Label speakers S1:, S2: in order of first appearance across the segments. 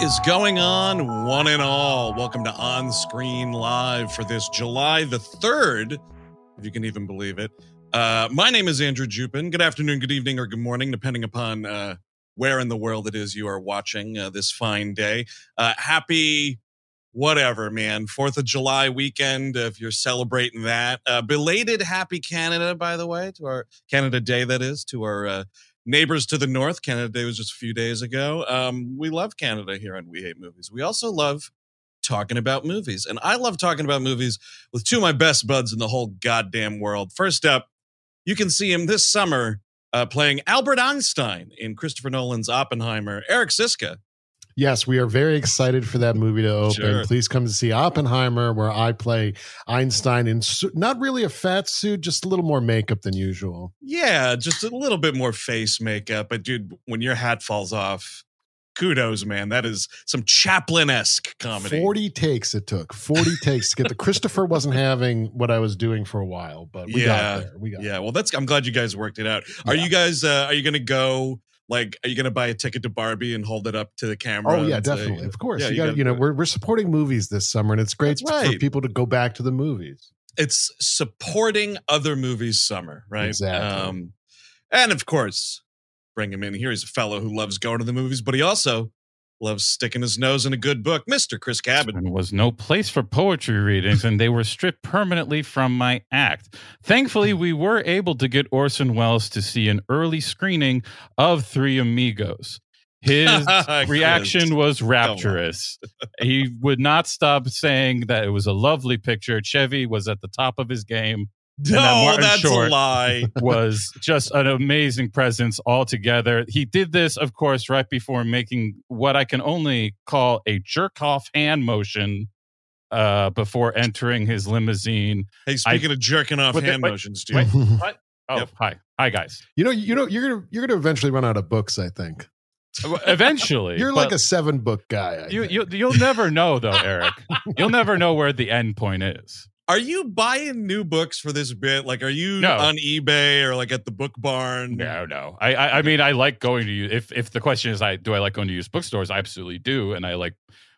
S1: Is going on, one and all? Welcome to On Screen Live for this July the 3rd, if you can even believe it. Uh, my name is Andrew Jupin. Good afternoon, good evening, or good morning, depending upon uh, where in the world it is you are watching uh, this fine day. Uh, happy, whatever, man, 4th of July weekend, if you're celebrating that. Uh, belated Happy Canada, by the way, to our Canada Day, that is, to our uh, neighbors to the north. Canada Day was just a few days ago. Um, we love Canada here on We Hate Movies. We also love talking about movies. And I love talking about movies with two of my best buds in the whole goddamn world. First up, you can see him this summer uh, playing Albert Einstein in Christopher Nolan's Oppenheimer. Eric Szyszka.
S2: Yes, we are very excited for that movie to open.
S1: Sure.
S2: Please come to see Oppenheimer, where I play Einstein in su- not really a fat suit, just a little more makeup than usual.
S1: Yeah, just a little bit more face makeup. But dude, when your hat falls off, kudos, man. That is some Chaplin esque comedy.
S2: 40 takes it took. 40 takes to get the Christopher wasn't having what I was doing for a while, but we
S1: Yeah,
S2: got there. We got
S1: Yeah, well, that's. I'm glad you guys worked it out. Are
S2: Yeah.
S1: you guys? Uh, are you gonna go? Like, are you gonna buy a ticket to Barbie and hold it up to the camera?
S2: Oh yeah,
S1: and say-
S2: definitely. Of course.
S1: Yeah,
S2: you
S1: you
S2: got
S1: gotta
S2: you know, we're we're supporting movies this summer and it's great
S1: That's
S2: for people to go back to the movies.
S1: it's supporting other movies summer, right?
S2: Exactly.
S1: Um, and of course, bring him in here. He's a fellow who loves going to the movies, but he also loves sticking his nose in a good book. Mr. Chris Cabin.
S3: There was no place for poetry readings, and they were stripped permanently from my act. Thankfully, we were able to get Orson Welles to see an early screening of Three Amigos. His reaction was rapturous. he would not stop saying that it was a lovely picture. Chevy was at the top of his game.
S1: No,
S3: that
S1: that's
S3: Short
S1: a lie.
S3: was just an amazing presence altogether. He did this, of course, right before making what I can only call a jerk off hand motion uh, before entering his limousine.
S1: Hey, speaking of jerking off
S3: Wait,
S1: hand
S3: wait,
S1: motions, dude.
S3: wait. What? Oh,
S1: Yep.
S3: hi. Hi, guys.
S2: You know, you know, you're gonna you're gonna eventually run out of books, I think.
S3: Eventually.
S2: You're like a seven book guy. I
S3: You,
S2: think.
S3: you, you'll never know, though, Eric. You'll never know where the end point is.
S1: Are you buying new books for this bit? Like, are you
S3: No.
S1: on eBay or like at the book barn?
S3: No, no. I, I, I mean, I like going to use. If, if the question is, I do I like going to use bookstores? I absolutely do, and I like,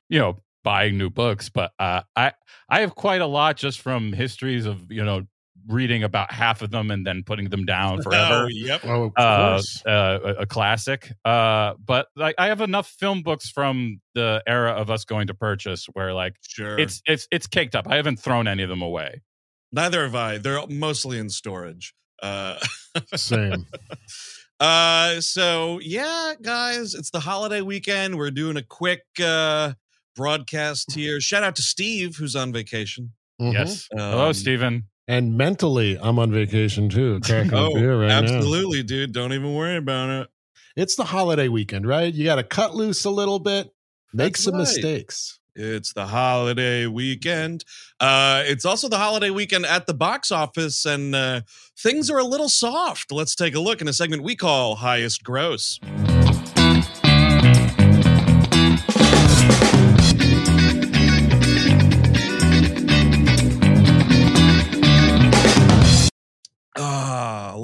S3: you know, buying new books. But uh, I, I have quite a lot just from histories of you know reading about half of them and then putting them down forever.
S1: Oh, yep.
S2: Oh, of
S3: uh,
S2: course.
S3: uh, a, a classic. Uh, but like, I have enough film books from the era of us going to purchase where like
S1: Sure.
S3: it's it's it's caked up. I haven't thrown any of them away.
S1: Neither have I. They're mostly in storage. Uh,
S2: Same.
S1: uh, so yeah, guys, it's the holiday weekend. We're doing a quick uh, broadcast here. Shout out to Steve, who's on vacation.
S2: Mhm.
S3: Yes. Hello,
S1: Um,
S3: Stephen.
S2: And mentally, I'm on vacation too.
S1: Oh,
S2: right now.
S1: absolutely, dude. Don't even worry about it.
S2: It's the holiday weekend, right? You got to cut loose a little bit, make
S1: That's
S2: some
S1: right.
S2: mistakes.
S1: It's the holiday weekend. Uh, it's also the holiday weekend at the box office, and uh, things are a little soft. Let's take a look in a segment we call Highest Gross.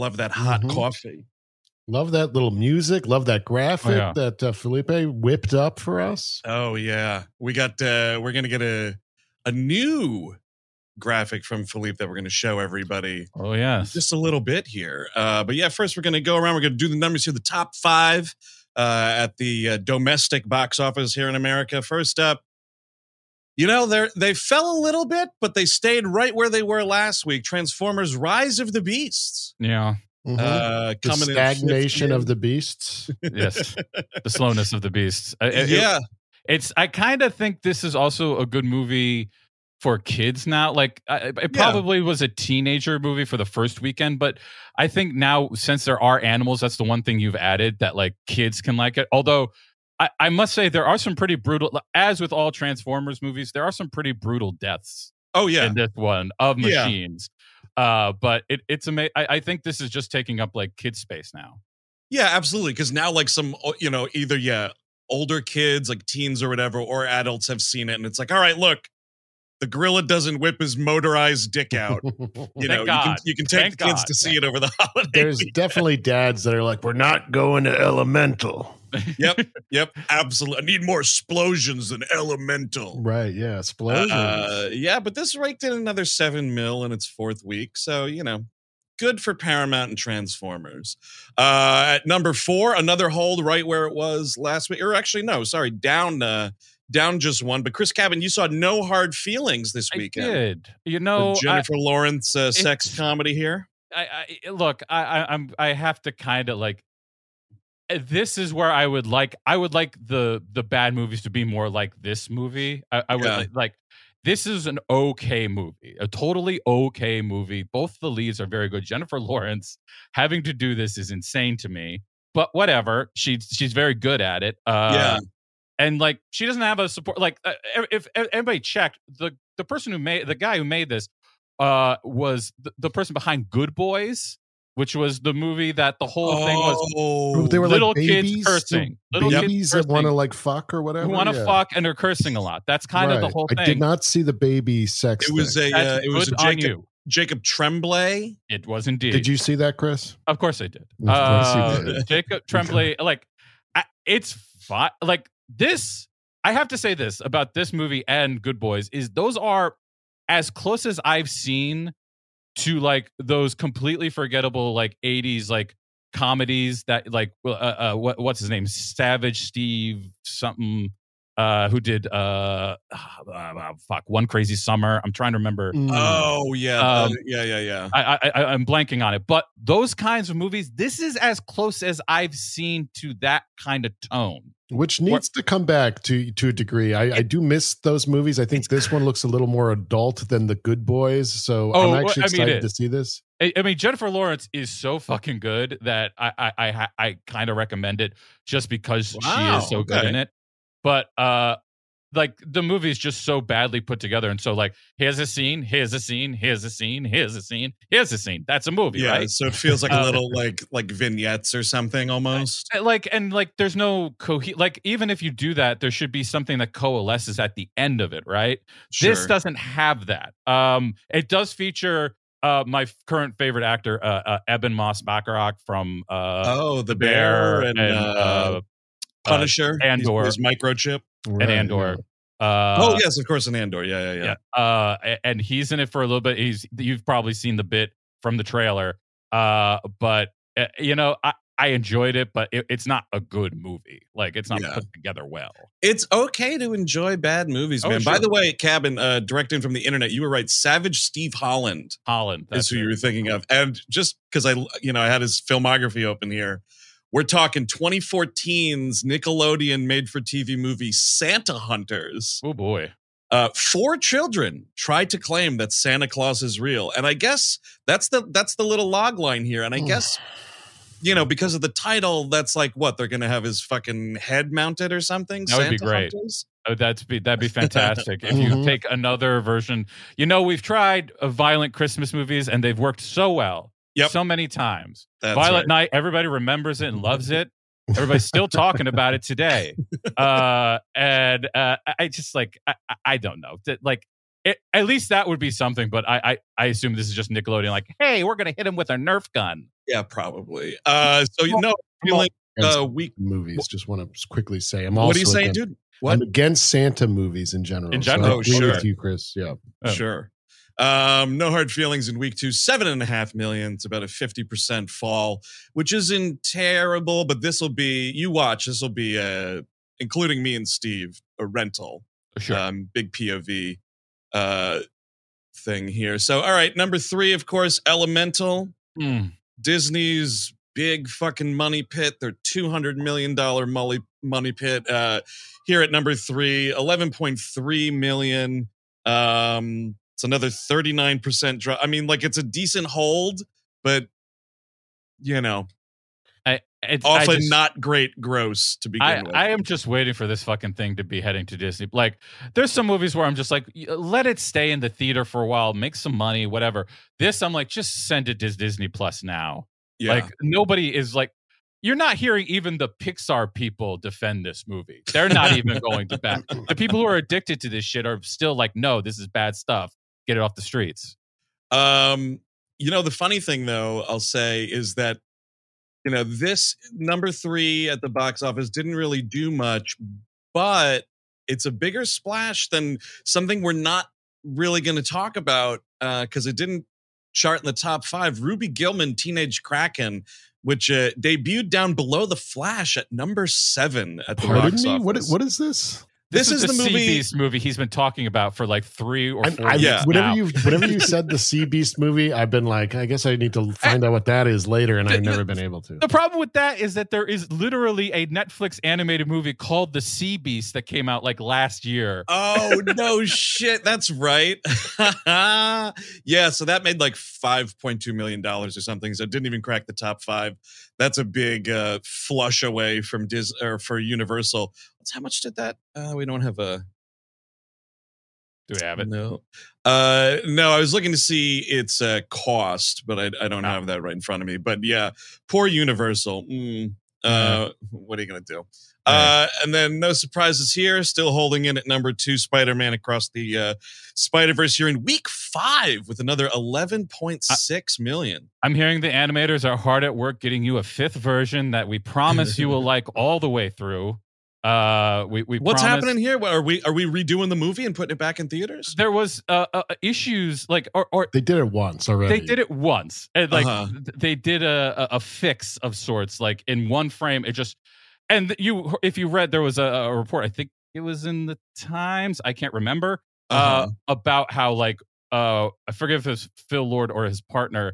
S1: Love that hot
S2: Mhm.
S1: coffee.
S2: Love that little music. Love that graphic
S3: Oh, yeah.
S2: that uh, Felipe whipped up for us.
S1: Oh yeah, we got. uh We're gonna get a a new graphic from Philippe that we're gonna show everybody
S3: Oh yeah,
S1: just a little bit here. Uh, but yeah, first we're going to go around. We're going to do the numbers here, the top five uh, at the uh, domestic box office here in America. First up, you know they they fell a little bit, but they stayed right where they were last week. Transformers: Rise of the Beasts.
S3: yeah.
S2: Mhm.
S1: Uh,
S2: the
S1: coming
S2: stagnation
S1: in
S2: of the beasts.
S3: Yes. the slowness of the beasts. It-
S1: yeah,
S3: it's i kind of think this is also a good movie for kids now like I- it probably was a teenager movie for the first weekend but i think now since there are animals that's the one thing you've added that like kids can like it although I, I must say there are some pretty brutal as with all transformers movies there are some pretty brutal deaths
S1: oh yeah,
S3: in this one of
S1: Yeah.
S3: machines uh but it, it's amazing I, I think this is just taking up like kid space now
S1: yeah, absolutely. Because now, like some, you know, either yeah, older kids, like teens or whatever, or adults have seen it, and it's like, all right, look. The gorilla doesn't whip his motorized dick out. You know, you can, you can take
S3: Thank
S1: the kids
S3: God.
S1: to see it over the holidays.
S2: There's definitely dads that are like, we're not going to Elemental.
S1: Yep, yep, absolutely. I need more explosions than Elemental.
S2: Right? Yeah, explosions.
S1: Uh, yeah, but this raked in another seven mil in its fourth week, so you know, good for Paramount and Transformers. Uh, at number four, another hold right where it was last week, or actually, no, sorry, down. Uh, down just one, but Chris Cabin, you saw no hard feelings this
S3: I
S1: weekend.
S3: did. You know,
S1: With
S3: I-
S1: Jennifer Lawrence uh, sex comedy here.
S3: I, I look, I, I I'm I have to kind of like this is where I would like I would like the the bad movies to be more like this movie. I, I would
S1: Yeah.
S3: like, like this is an okay movie, a totally okay movie. Both the leads are very good. Jennifer Lawrence having to do this is insane to me, but whatever. She's she's very good at it. Uh,
S1: Yeah.
S3: and like she doesn't have a support. Like uh, if, if anybody checked the the person who made the guy who made this uh was the, the person behind Good Boys, which was the movie that the whole thing was
S1: Oh,
S2: they were
S3: little
S2: like
S3: kids cursing.
S2: the
S3: Little kids
S2: babies that want to like fuck or whatever.
S3: who want to
S2: yeah.
S3: fuck and they're cursing a lot. That's kind of the whole thing.
S2: I did not see the baby sex.
S1: it was
S2: thing.
S1: a uh, it was a Jacob. Jacob Tremblay.
S3: It was indeed.
S2: Did you see that, Chris?
S3: Of course I did.
S2: Of course you
S3: Uh,
S2: did.
S3: Jacob Tremblay, like, I, it's fine. Like this, I have to say this about this movie and Good Boys is those are as close as I've seen to like those completely forgettable like '80s like comedies that like uh, uh what what's his name Savage Steve something uh who did uh, uh, uh, fuck one crazy summer i'm trying to remember
S2: Mm.
S1: Oh yeah,
S3: Um,
S1: yeah, yeah, yeah.
S3: I, I, I I'm blanking on it, but those kinds of movies, this is as close as I've seen to that kind of tone.
S2: Which needs to come back to to a degree. I, I do miss those movies. I think this one looks a little more adult than the Good Boys, so
S3: Oh,
S2: I'm actually
S3: I mean,
S2: excited
S3: it-
S2: to see this.
S3: I, I mean, Jennifer Lawrence is so fucking good that I I I, I kind of recommend it just because she is so good
S1: okay.
S3: in it. But uh, like the movie is just so badly put together, and so like here's a scene, here's a scene, here's a scene, here's a scene, here's a scene. That's a movie,
S1: yeah,
S3: right?
S1: so it feels like a
S3: Uh,
S1: little like like vignettes or something almost.
S3: Uh, like and like there's no cohe like even if you do that there should be something that coalesces at the end of it right this doesn't have that um it does feature uh my f- current favorite actor uh, uh Ebon Moss-Bachrach from uh
S1: oh, the
S3: bear
S1: bear and,
S3: and,
S1: uh,
S3: uh,
S1: Punisher, He's-
S3: Andor.
S1: his microchip.
S3: And andor uh
S1: oh yes, of course, an Andor. Yeah, yeah, yeah.
S3: yeah uh and he's in it for a little bit he's you've probably seen the bit from the trailer uh but uh, you know i I enjoyed it, but it, it's not a good movie. Like it's not
S1: Yeah.
S3: put together well.
S1: It's okay to enjoy bad movies,
S3: Oh,
S1: man. By the way, Cabin, uh, directing from the internet, you were right. Savage Steve Holland
S3: Holland.
S1: is who
S3: it.
S1: you were thinking of. And just because I, you know, I had his filmography open here, we're talking 2014's Nickelodeon made-for-TV movie Santa Hunters.
S3: Oh boy.
S1: Uh, four children tried to claim that Santa Claus is real, and I guess that's the that's the little log line here. And I guess you know because of the title, that's like what they're gonna have his fucking head mounted or something.
S3: That would be great.
S1: Hunters?
S3: Oh, that'd be that'd be fantastic if you
S2: Mhm.
S3: take another version. You know, we've tried uh, violent Christmas movies and they've worked so well,
S1: Yep.
S3: so many times.
S1: That's
S3: Violent
S1: right.
S3: Night, everybody remembers it and loves it. Everybody's still talking about it today. Uh, and uh, I- I just like I, I- I don't know like. It, at least that would be something, but I, I I assume this is just Nickelodeon. Like, hey, we're gonna hit him with a Nerf gun.
S1: Yeah, probably. Uh, so you know, feeling
S2: Against
S1: uh, week.
S2: movies. Just want to quickly say, I'm also
S1: What are you saying,
S2: against,
S1: dude? What?
S2: I'm against Santa movies in general.
S3: In
S2: so
S3: general?
S1: Oh, sure.
S2: with you, Chris. Yeah.
S3: Oh.
S1: Sure. Um, no hard feelings in week two, seven and a half million. It's about a 50% fall, which isn't terrible, but this will be, you watch, this will be, uh, including me and Steve, a rental,
S3: Sure.
S1: um, big POV, uh, thing here. So, all right, number three, of course, Elemental,
S3: Mm.
S1: Disney's big fucking money pit, their $200 million money, money pit. Uh, here at number three, 11.3 million. Um, it's another 39% drop. I mean, like it's a decent hold, but you know,
S3: I, it's,
S1: often
S3: just-
S1: not great gross to begin
S3: I,
S1: with.
S3: I am just waiting for this fucking thing to be heading to Disney. Like, there's some movies where I'm just like, let it stay in the theater for a while, make some money, whatever. This, I'm like, just send it to Disney Plus now.
S1: yeah.
S3: Like, nobody is like, you're not hearing even the Pixar people defend this movie. They're not even going to back. The people who are addicted to this shit are still like, no, this is bad stuff. Get it off the streets.
S1: Um, you know, the funny thing though, I'll say is that you know, this number three at the box office didn't really do much, but it's a bigger splash than something we're not really going to talk about uh, because uh, it didn't chart in the top five. Ruby Gillman, Teenage Kraken, which uh, debuted down below the Flash at number seven at the
S2: Pardon
S1: box
S2: me?
S1: office.
S2: What, what is this?
S3: This, this is, is, the, the movie Beast movie he's been talking about for like three or four I,
S2: yeah. Whenever you whenever you said the Sea Beast movie, I've been like, I guess I need to find out what that is later, and the, I've never been able to.
S3: The problem with that is that there is literally a Netflix animated movie called The Sea Beast that came out like last year.
S1: Oh no shit, that's right. yeah, so that made like five point two million dollars or something. So it didn't even crack the top five. That's a big uh, flush away from Dis or for Universal how much did that? Uh, we don't have a.
S3: Do we have it?
S1: No. Uh, no, I was looking to see its uh, cost, but I, I don't oh. have that right in front of me. But yeah, poor Universal. Mm, uh, what are you going to do? Uh, and then no surprises here. Still holding in at number two, Spider Man across the uh, Spider Verse here in week five with another eleven point six million.
S3: I'm hearing the animators are hard at work getting you a fifth version that we promise you will like all the way through. Uh, we, we
S1: what's
S3: promised,
S1: happening here? What, are we are we redoing the movie and putting it back in theaters?
S3: There was uh, uh, issues like or, or
S2: they did it once already.
S3: They did it once, and like uh-huh. they did a, a fix of sorts. Like in one frame, it just and you if you read there was a, a report. I think it was in the Times. I can't remember uh, uh-huh. uh, about how like uh I forget if it was Phil Lord or his partner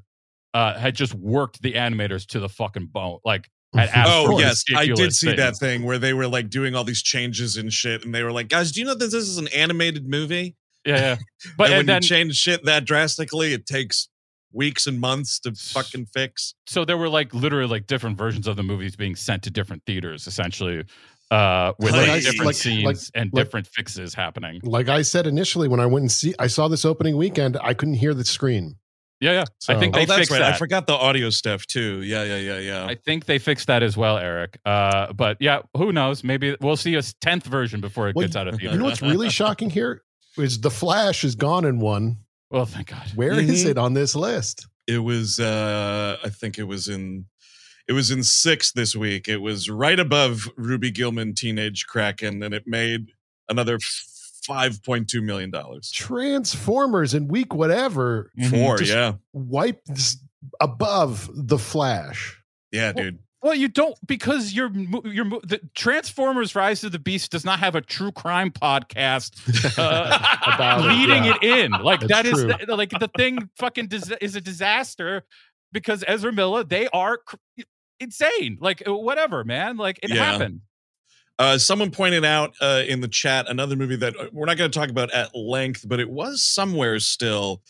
S3: uh had just worked the animators to the fucking bone. Like
S1: oh yes, I did see things. that thing where they were like doing all these changes and shit, and they were like, "Guys, do you know that this is an animated movie?"
S3: Yeah, yeah.
S1: But and when then, you change shit that drastically, it takes weeks and months to fucking fix.
S3: So there were like literally like different versions of the movies being sent to different theaters, essentially, uh, with like, different like, scenes like, and different fixes happening.
S2: Like I said initially, when I went and see, I saw this opening weekend, I couldn't hear the screen.
S3: Yeah, yeah. So, I think they oh, fixed right. that.
S1: I forgot the audio stuff too. Yeah, yeah, yeah, yeah.
S3: I think they fixed that as well, Eric. Uh, but yeah, who knows? Maybe we'll see a tenth version before it well, gets out of theater.
S2: You know what's really shocking here is the Flash is gone in one.
S3: Well, thank God.
S2: Where mm-hmm. is it on this list?
S1: It was. uh I think it was in. It was in six this week. It was right above Ruby Gillman, Teenage Kraken, and it made another five point two million dollars.
S2: Transformers in week whatever
S1: four, yeah,
S2: wiped above the Flash.
S1: Yeah, dude.
S3: Well, you don't because your your the Transformers: Rise of the Beast does not have a true crime podcast uh, about leading it, yeah. it in. Like that is the, like the thing. Fucking dis- is a disaster because Ezra Miller. They are cr- insane. Like whatever, man. Like it yeah. happened.
S1: Uh, someone pointed out uh, in the chat another movie that uh, we're not going to talk about at length, but it was somewhere still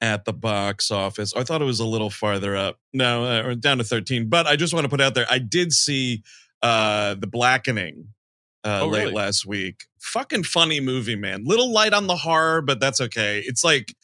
S1: at the box office. I thought it was a little farther up. No, uh, or down to 13. But I just want to put out there I did see uh, The Blackening uh, oh, late really? last week. Fucking funny movie, man. Little light on the horror, but that's okay. It's like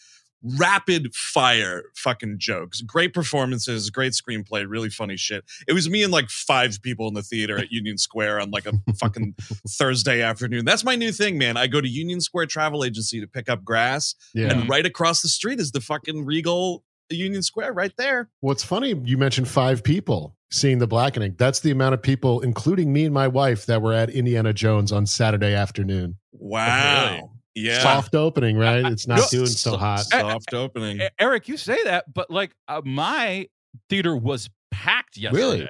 S1: rapid fire fucking jokes. Great performances, great screenplay, really funny shit. It was me and like five people in the theater at Union Square on like a fucking Thursday afternoon. That's my new thing, man. I go to Union Square Travel Agency to pick up grass, yeah. and right across the street is the fucking Regal Union Square right there.
S2: What's funny, you mentioned five people seeing the blackening. That's the amount of people, including me and my wife, that were at Indiana Jones on Saturday afternoon.
S1: Wow.
S2: Yeah. Soft opening, right? It's not no, doing so hot.
S1: Soft opening.
S3: Eric, you say that, but like uh, my theater was packed yesterday. Really?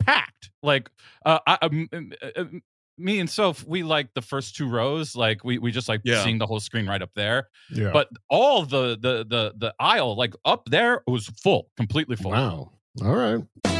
S3: Packed. Like uh, I, um, um, uh, um, me and Soph, we like the first two rows. Like we we just like yeah. seeing the whole screen right up there. Yeah. But all the the the the aisle, like up there, was full, completely full.
S2: Wow. All right.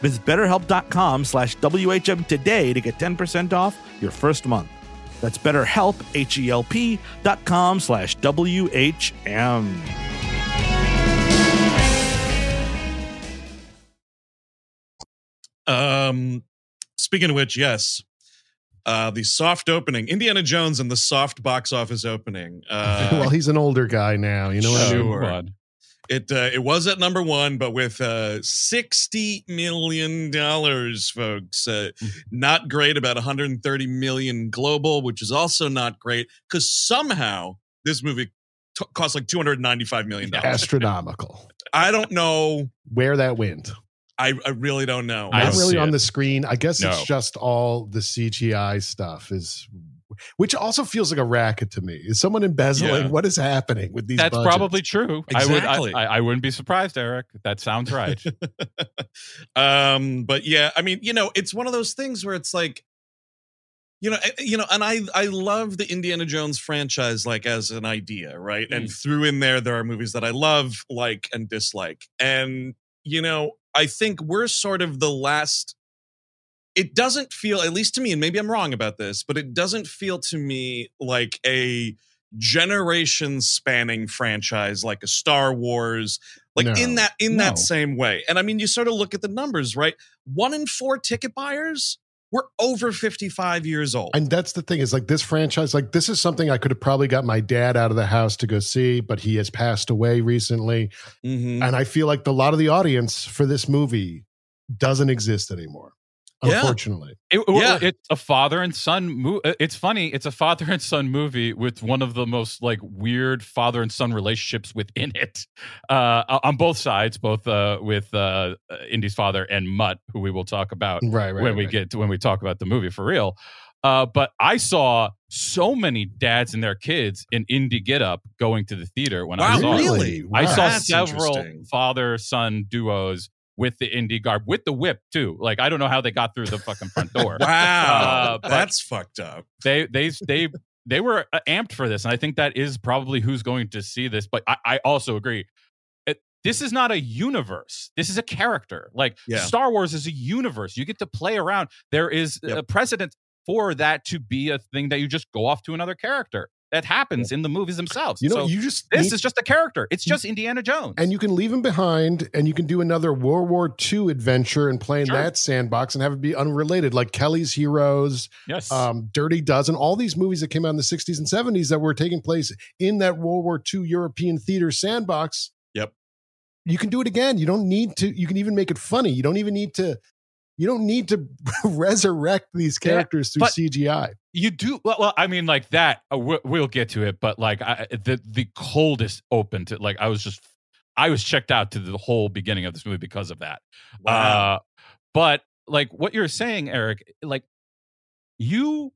S4: Visit betterhelp.com slash WHM today to get 10% off your first month. That's betterhelp, H-E-L-P dot com slash W-H-M.
S1: Um, speaking of which, yes, uh, the soft opening, Indiana Jones and the soft box office opening. Uh,
S2: well, he's an older guy now. You know what I mean?
S1: Sure. It uh, it was at number one, but with uh, sixty million dollars, folks. Uh, not great. About one hundred and thirty million global, which is also not great because somehow this movie t- cost like two hundred ninety five million dollars.
S2: Astronomical.
S1: I don't know
S2: where that went.
S1: I, I really don't know.
S2: Not
S3: don't
S2: really on
S3: it.
S2: the screen. I guess
S3: No.
S2: it's just all the CGI stuff is which also feels like a racket to me. Is someone embezzling?
S1: Yeah.
S2: What is happening with these
S3: That's
S2: budgets?
S3: probably true.
S1: Exactly.
S3: I would. I, I, I wouldn't be surprised, Eric. That sounds right.
S1: um, but yeah, I mean, you know, it's one of those things where it's like, you know, eh, you know, and I I love the Indiana Jones franchise like as an idea, right? And through in there, there are movies that I love, like, and dislike, and you know, I think we're sort of the last. It doesn't feel, at least to me, and maybe I'm wrong about this, but it doesn't feel to me like a generation spanning franchise like a Star Wars, like
S2: No.
S1: in that in
S3: No.
S1: that same way. And I mean, you sort of look at the numbers, right? One in four ticket buyers were over 55 years old.
S2: And that's the thing is like this franchise, like this is something I could have probably got my dad out of the house to go see, but he has passed away recently.
S1: Mhm.
S2: And I feel like the, a lot of the audience for this movie doesn't exist anymore.
S1: Yeah.
S2: Unfortunately.
S3: It,
S1: Yeah.
S3: It's a father and son. Mo- uh, it's funny. It's a father and son movie with one of the most like weird father and son relationships within it, uh, on both sides, both uh, with uh, uh, Indy's father and Mutt, who we will talk about
S2: Right, right.
S3: when we get to when we talk about the movie for real. Uh, but I saw so many dads and their kids in indie get up going to the theater when I saw it.
S1: really?
S3: I saw
S1: That's
S3: several father son duos with the indie garb with the whip too. Like I don't know how they got through the fucking front door.
S1: Wow,
S3: Uh,
S1: that's fucked up.
S3: they they they they were uh, amped for this, and I think that is probably who's going to see this. But I, I also agree. It, this is not a universe. This is a character. Like
S1: Yeah.
S3: Star Wars is a universe. You get to play around. There is
S1: Yep.
S3: a precedent for that to be a thing that you just go off to another character. That happens in the movies themselves.
S2: You know,
S3: so
S2: you just
S3: this
S2: need-
S3: is just a character. It's just Indiana Jones.
S2: and you can leave him behind and you can do another World War II adventure and play in
S3: Sure.
S2: that sandbox and have it be unrelated, like Kelly's Heroes,
S3: yes,
S2: um, Dirty Dozen, all these movies that came out in the 60s and 70s that were taking place in that World War II European theater sandbox.
S1: Yep.
S2: you can do it again. You don't need to. You can even make it funny. You don't even need to. You don't need to resurrect these
S3: Yeah,
S2: characters through
S3: but-
S2: CGI.
S3: You do well. well I mean, like that. Uh, we'll, we'll get to it, but like I, the the coldest open to like I was just I was checked out to the whole beginning of this movie because of that.
S1: Wow.
S3: Uh, but like what you're saying, Eric, like you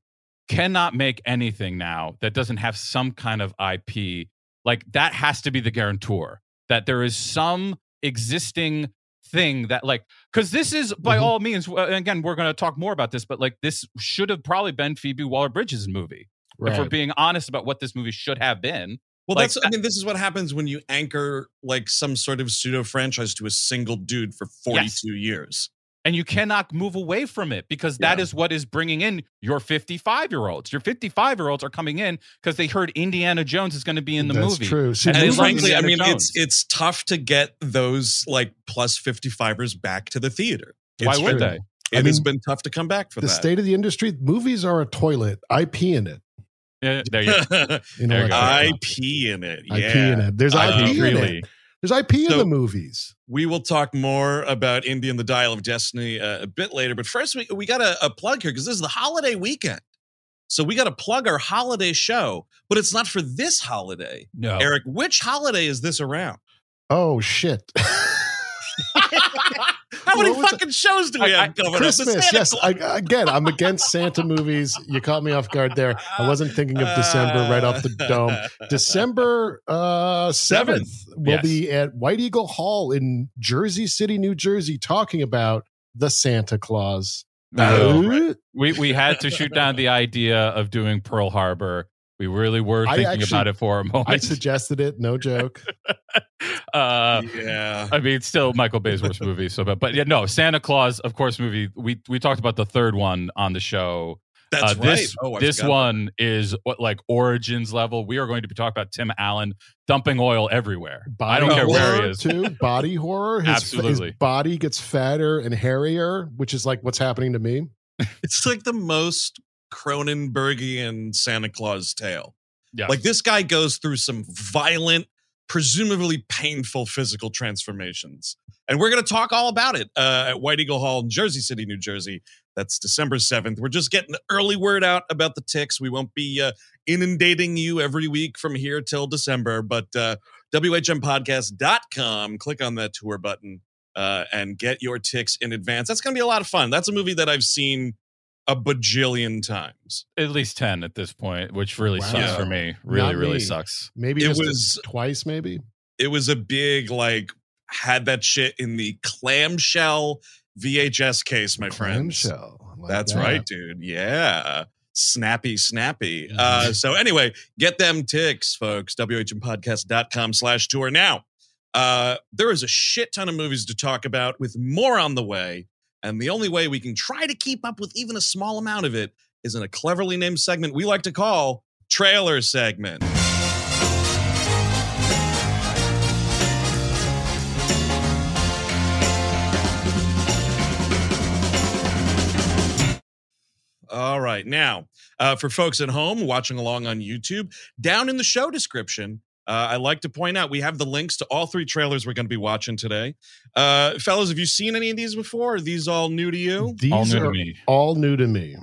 S3: cannot make anything now that doesn't have some kind of IP. Like that has to be the guarantor that there is some existing thing that like because this is by
S2: Mhm.
S3: all means again we're going to talk more about this but like this should have probably been phoebe Waller-Bridge's movie if we're being honest about what this movie should have been
S1: Well,
S3: Like,
S1: that's. I mean, this is what happens when you anchor like some sort of pseudo franchise to a single dude for forty-two years.
S3: And you cannot move away from it because that
S1: Yeah.
S3: is what is bringing in your 55 year olds. Your 55 year olds are coming in because they heard Indiana Jones is going to be in the
S2: That's
S3: movie.
S2: true.
S3: And
S1: And
S3: they
S2: movies-
S3: like
S1: frankly, I mean, it's
S3: Jones.
S1: it's tough to get those like plus fifty-fivers back to the theater.
S3: Why would they?
S1: It
S2: I
S1: has been tough to come back for
S2: the
S1: that.
S2: state of the industry. Movies are a toilet. I pee in it.
S3: Yeah, there you go.
S2: Intellectual
S1: I
S2: property.
S1: pee in it. Yeah.
S2: pee in it. There's
S1: I
S2: IP
S1: pee
S2: in it. There's IP in the movies.
S1: We will talk more about Indy and the Dial of Destiny uh, a bit later. But first, we, we got a, a plug here because this is the holiday weekend. So we got to plug our holiday show, but it's not for this holiday.
S3: No.
S1: Eric, which holiday is this around?
S2: Oh shit.
S1: How many
S2: What was
S1: fucking shows do we
S3: I-
S1: have coming up?
S2: Christmas.
S1: Santa
S2: Yes. I, again, I'm against Santa movies. You caught me off guard there. I wasn't thinking of December right off the dome. December uh, 7th will
S3: Yes.
S2: be at White Eagle Hall in Jersey City, New Jersey, talking about the Santa Clause.
S3: No.
S2: Uh,
S3: we we had to shoot down the idea of doing Pearl Harbor. We really were thinking
S2: actually-
S3: about it for a moment.
S2: I suggested it. No joke.
S3: uh,
S1: yeah.
S3: I mean, it's still Michael Bay's worst movie. So, but, but yeah, no, Santa Clause, of course, movie. We we talked about the third one on the show.
S1: That's
S3: Uh,
S1: right.
S3: This
S1: Oh,
S3: this one is what like origins level. We are going to be talking about Tim Allen dumping oil everywhere. I don't care where he is.
S2: Too body horror. His,
S3: Absolutely.
S2: His body gets fatter and hairier, which is like what's happening to me.
S1: It's like the most Cronenbergian Santa Claus tale.
S3: Yeah,
S1: Like this guy goes through some violent, presumably painful physical transformations. And we're going to talk all about it uh, at White Eagle Hall in Jersey City, New Jersey. That's December 7th. We're just getting the early word out about the ticks. We won't be uh, inundating you every week from here till December, but uh, WHMPodcast.com, click on that tour button uh, and get your ticks in advance. That's going to be a lot of fun. That's a movie that I've seen a bajillion times.
S3: at least ten at this point, which really
S2: Wow.
S3: sucks for me. Really,
S2: Not
S3: really
S2: me.
S3: sucks.
S2: Maybe
S1: It
S2: just
S1: was-
S2: twice, maybe.
S1: it was a big like had that shit in the clamshell VHS case, my friend.
S2: Clamshell. Like
S1: That's
S2: that.
S1: right, dude. Yeah. Snappy, snappy. Uh, so anyway, get them ticks, folks. WHMpodcast.com slash tour. Now, uh, there is a shit ton of movies to talk about with more on the way. And the only way we can try to keep up with even a small amount of it is in a cleverly named segment we like to call trailer segment. All right. Now, uh, for folks at home watching along on YouTube, down in the show description, uh, I like to point out we have the links to all three trailers we're going to be watching today. Uh, fellas, have you seen any of these before? Are these all new to you?
S2: These
S3: All new to me.
S2: all new to me.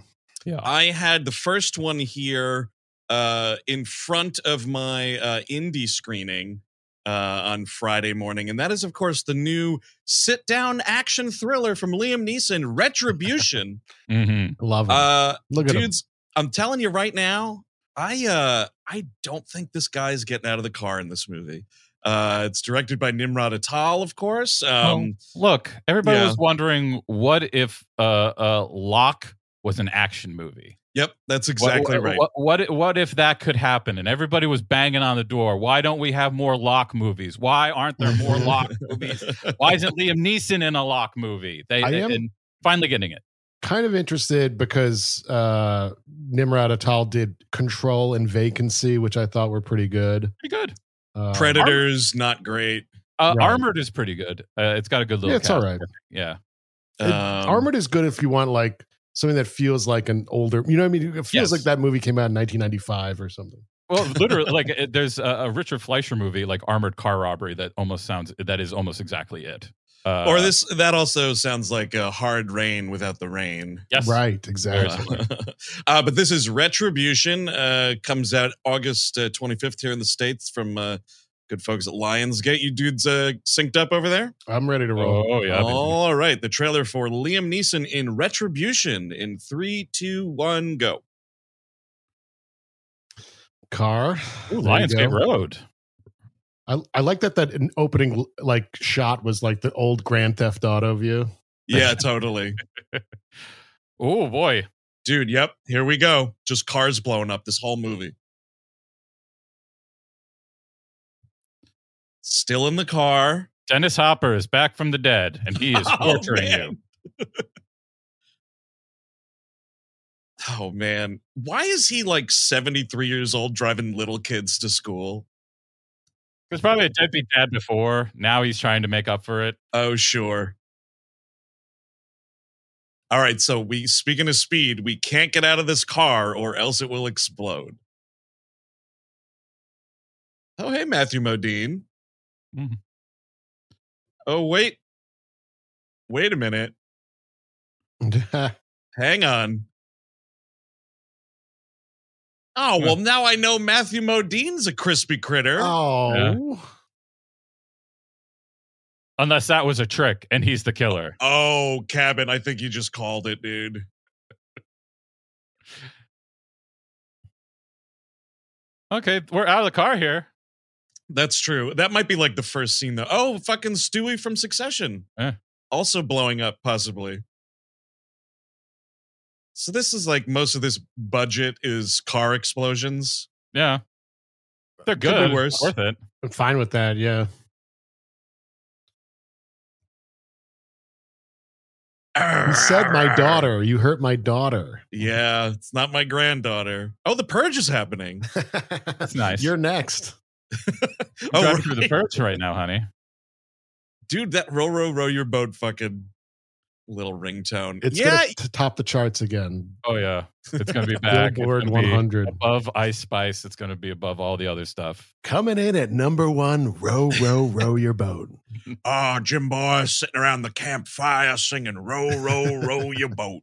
S3: Yeah.
S1: I had the first one here uh, in front of my uh, indie screening uh, on Friday morning, and that is, of course, the new sit-down action thriller from Liam Neeson, Retribution.
S3: hmm
S2: Love it.
S1: uh,
S2: Look at him.
S1: dudes, I'm telling you right now, I uh, I don't think this guy's getting out of the car in this movie. Uh, it's directed by Nimród Antal, of course. Um,
S3: Look, everybody
S1: Yeah.
S3: was wondering what if uh, uh, Locke was an action movie.
S1: Yep, that's
S3: What-
S1: exactly
S3: what,
S1: right.
S3: What, what what if that could happen? And everybody was banging on the door. Why don't we have more Locke movies? Why aren't there more Locke movies? Why isn't Liam Neeson in a Locke movie? They
S2: I am-
S3: and finally getting it.
S2: Kind of interested because uh, Nimród Antal did Control and Vacancy, which I thought were pretty good.
S3: Pretty good.
S2: Uh,
S1: Predators, not great.
S3: Uh,
S2: Right.
S3: Armored is pretty good. Uh, it's got a good little.
S2: Yeah, it's
S3: cast.
S2: all right.
S3: Yeah.
S2: it-
S1: Um,
S2: Armored is good if you want like something that feels like an older. You know what I mean? It feels
S3: Yes.
S2: like that movie came out in 1995 or something.
S3: Well, literally, like it, there's a, a Richard Fleischer movie, like Armored Car Robbery, that almost sounds that is almost exactly it. Uh,
S1: or this that also sounds like a hard rain without the rain.
S3: yes,
S2: Right, exactly.
S1: Uh, uh, but this is Retribution. Uh, comes out August uh, 25th here in the States from uh, good folks at Lionsgate. You dudes uh, synced up over there?
S2: I'm ready to roll.
S3: Oh yeah, baby.
S1: All right. The trailer for Liam Neeson in Retribution in three, two, one, go.
S2: Car.
S3: Ooh,
S2: There you
S3: Lionsgate
S2: go.
S3: Road.
S2: I, I like that that in- opening like shot was like the old Grand Theft Auto view.
S1: Yeah, totally.
S3: Oh boy,
S1: Dude, yep. Here we go. Just cars blowing up this whole movie. Still in the car.
S3: Dennis Hopper is back from the dead, and he is
S1: Oh,
S3: torturing you.
S1: Oh man, why is he like 73 years old driving little kids to school?
S3: There's probably a deadbeat dad before. Now he's trying to make up for it.
S1: Oh, sure. All right, so we speaking of speed, we can't get out of this car or else it will explode. Oh, hey, Matthew Modine.
S3: Mhm.
S1: Oh, wait. Wait a minute. Hang on. Oh, well, now I know Matthew Modine's a crispy critter.
S2: oh,
S3: Unless that was a trick, and he's the killer.
S1: Oh, Cabin, I think you just called it, dude.
S3: Okay, we're out of the car here.
S1: That's true. That might be like the first scene, though. Oh, fucking Stewy from Succession.
S3: Eh.
S1: Also blowing up, possibly. So this is like most of this budget is car explosions.
S3: Yeah, uh, they're
S1: Could be
S3: good.
S1: worse.
S3: Worth it.
S2: I'm fine with that. Yeah. You said my daughter. You hurt my daughter.
S1: Yeah, it's not my granddaughter. Oh, the purge is happening.
S3: That's nice.
S2: You're next.
S1: Oh,
S3: driving through the
S1: right.
S3: purge right now, honey.
S1: dude, that row row row your boat fucking little ringtone.
S2: It's
S1: yeah,
S2: gonna top the charts again.
S3: Oh yeah, it's gonna be back.
S2: Billboard 100
S3: above Ice Spice. It's gonna be above all the other stuff.
S2: coming in at number one. Row, row, row your boat.
S1: Oh, Jim Boy sitting around the campfire singing "Row, row, row your boat."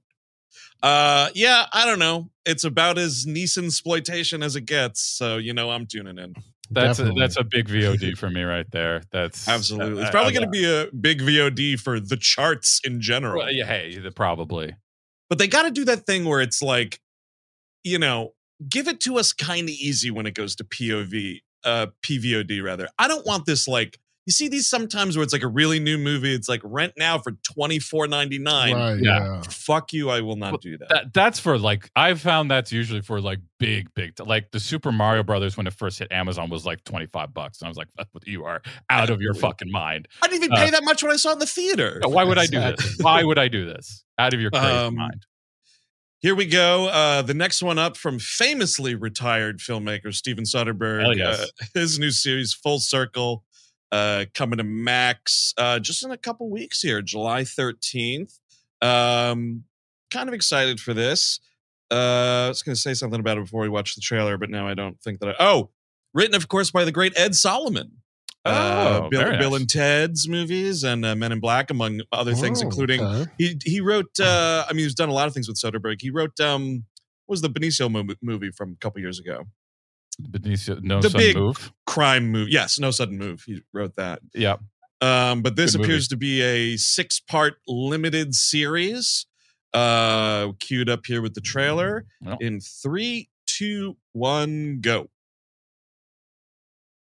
S1: Uh, yeah, I don't know. It's about as Neeson exploitation as it gets. So you know, I'm tuning in.
S3: That's a, that's a big VOD for me right there. That's
S1: Absolutely, it's probably going to be a big VOD for the charts in general.
S3: well, yeah, hey, the- probably.
S1: But they got to do that thing where it's like, you know, give it to us kind of easy when it goes to POV, uh, PVOD rather. I don't want this like you see these sometimes where it's like a really new movie. It's like rent now for twenty four ninety nine.
S2: Right.
S3: Yeah.
S2: Yeah.
S1: Fuck you, I will not
S3: Well,
S1: do that.
S3: That that's for like I've found that's usually for like big big like the Super Mario Brothers when it first hit Amazon was like twenty five bucks and I was like you are out of your fucking mind.
S1: I didn't even
S3: uh,
S1: pay that much when I saw it in the theater.
S3: Why would I do this? Why would I do this? Out of your crazy
S1: Um,
S3: mind.
S1: Here we go. Uh, the next one up from famously retired filmmaker Steven Soderbergh.
S3: Hell yes.
S1: uh, his new series, Full Circle, uh, coming to Max uh, just in a couple weeks here, July 13th. Um, kind of excited for this. Uh, I was going to say something about it before we watch the trailer, but now I don't think that I. Oh, written, of course, by the great Ed Solomon. uh,
S3: Oh,
S1: Bill,
S3: very
S1: Bill and Ted's movies and uh, Men in Black, among other things,
S2: Oh,
S1: including
S2: okay.
S1: he he wrote. Uh, I mean, he's done a lot of things with Soderbergh. He wrote. Um, what was the Benicio mo- movie from a couple years ago?
S3: Benicio, no
S1: the
S3: son
S1: big-
S3: move.
S1: Crime movie. Yes, No Sudden Move. He wrote that.
S3: Yeah.
S1: Um, but this
S3: Good movie.
S1: appears to be a six part limited series. Uh, queued up here with the trailer
S3: Well.
S1: in three, two, one, go.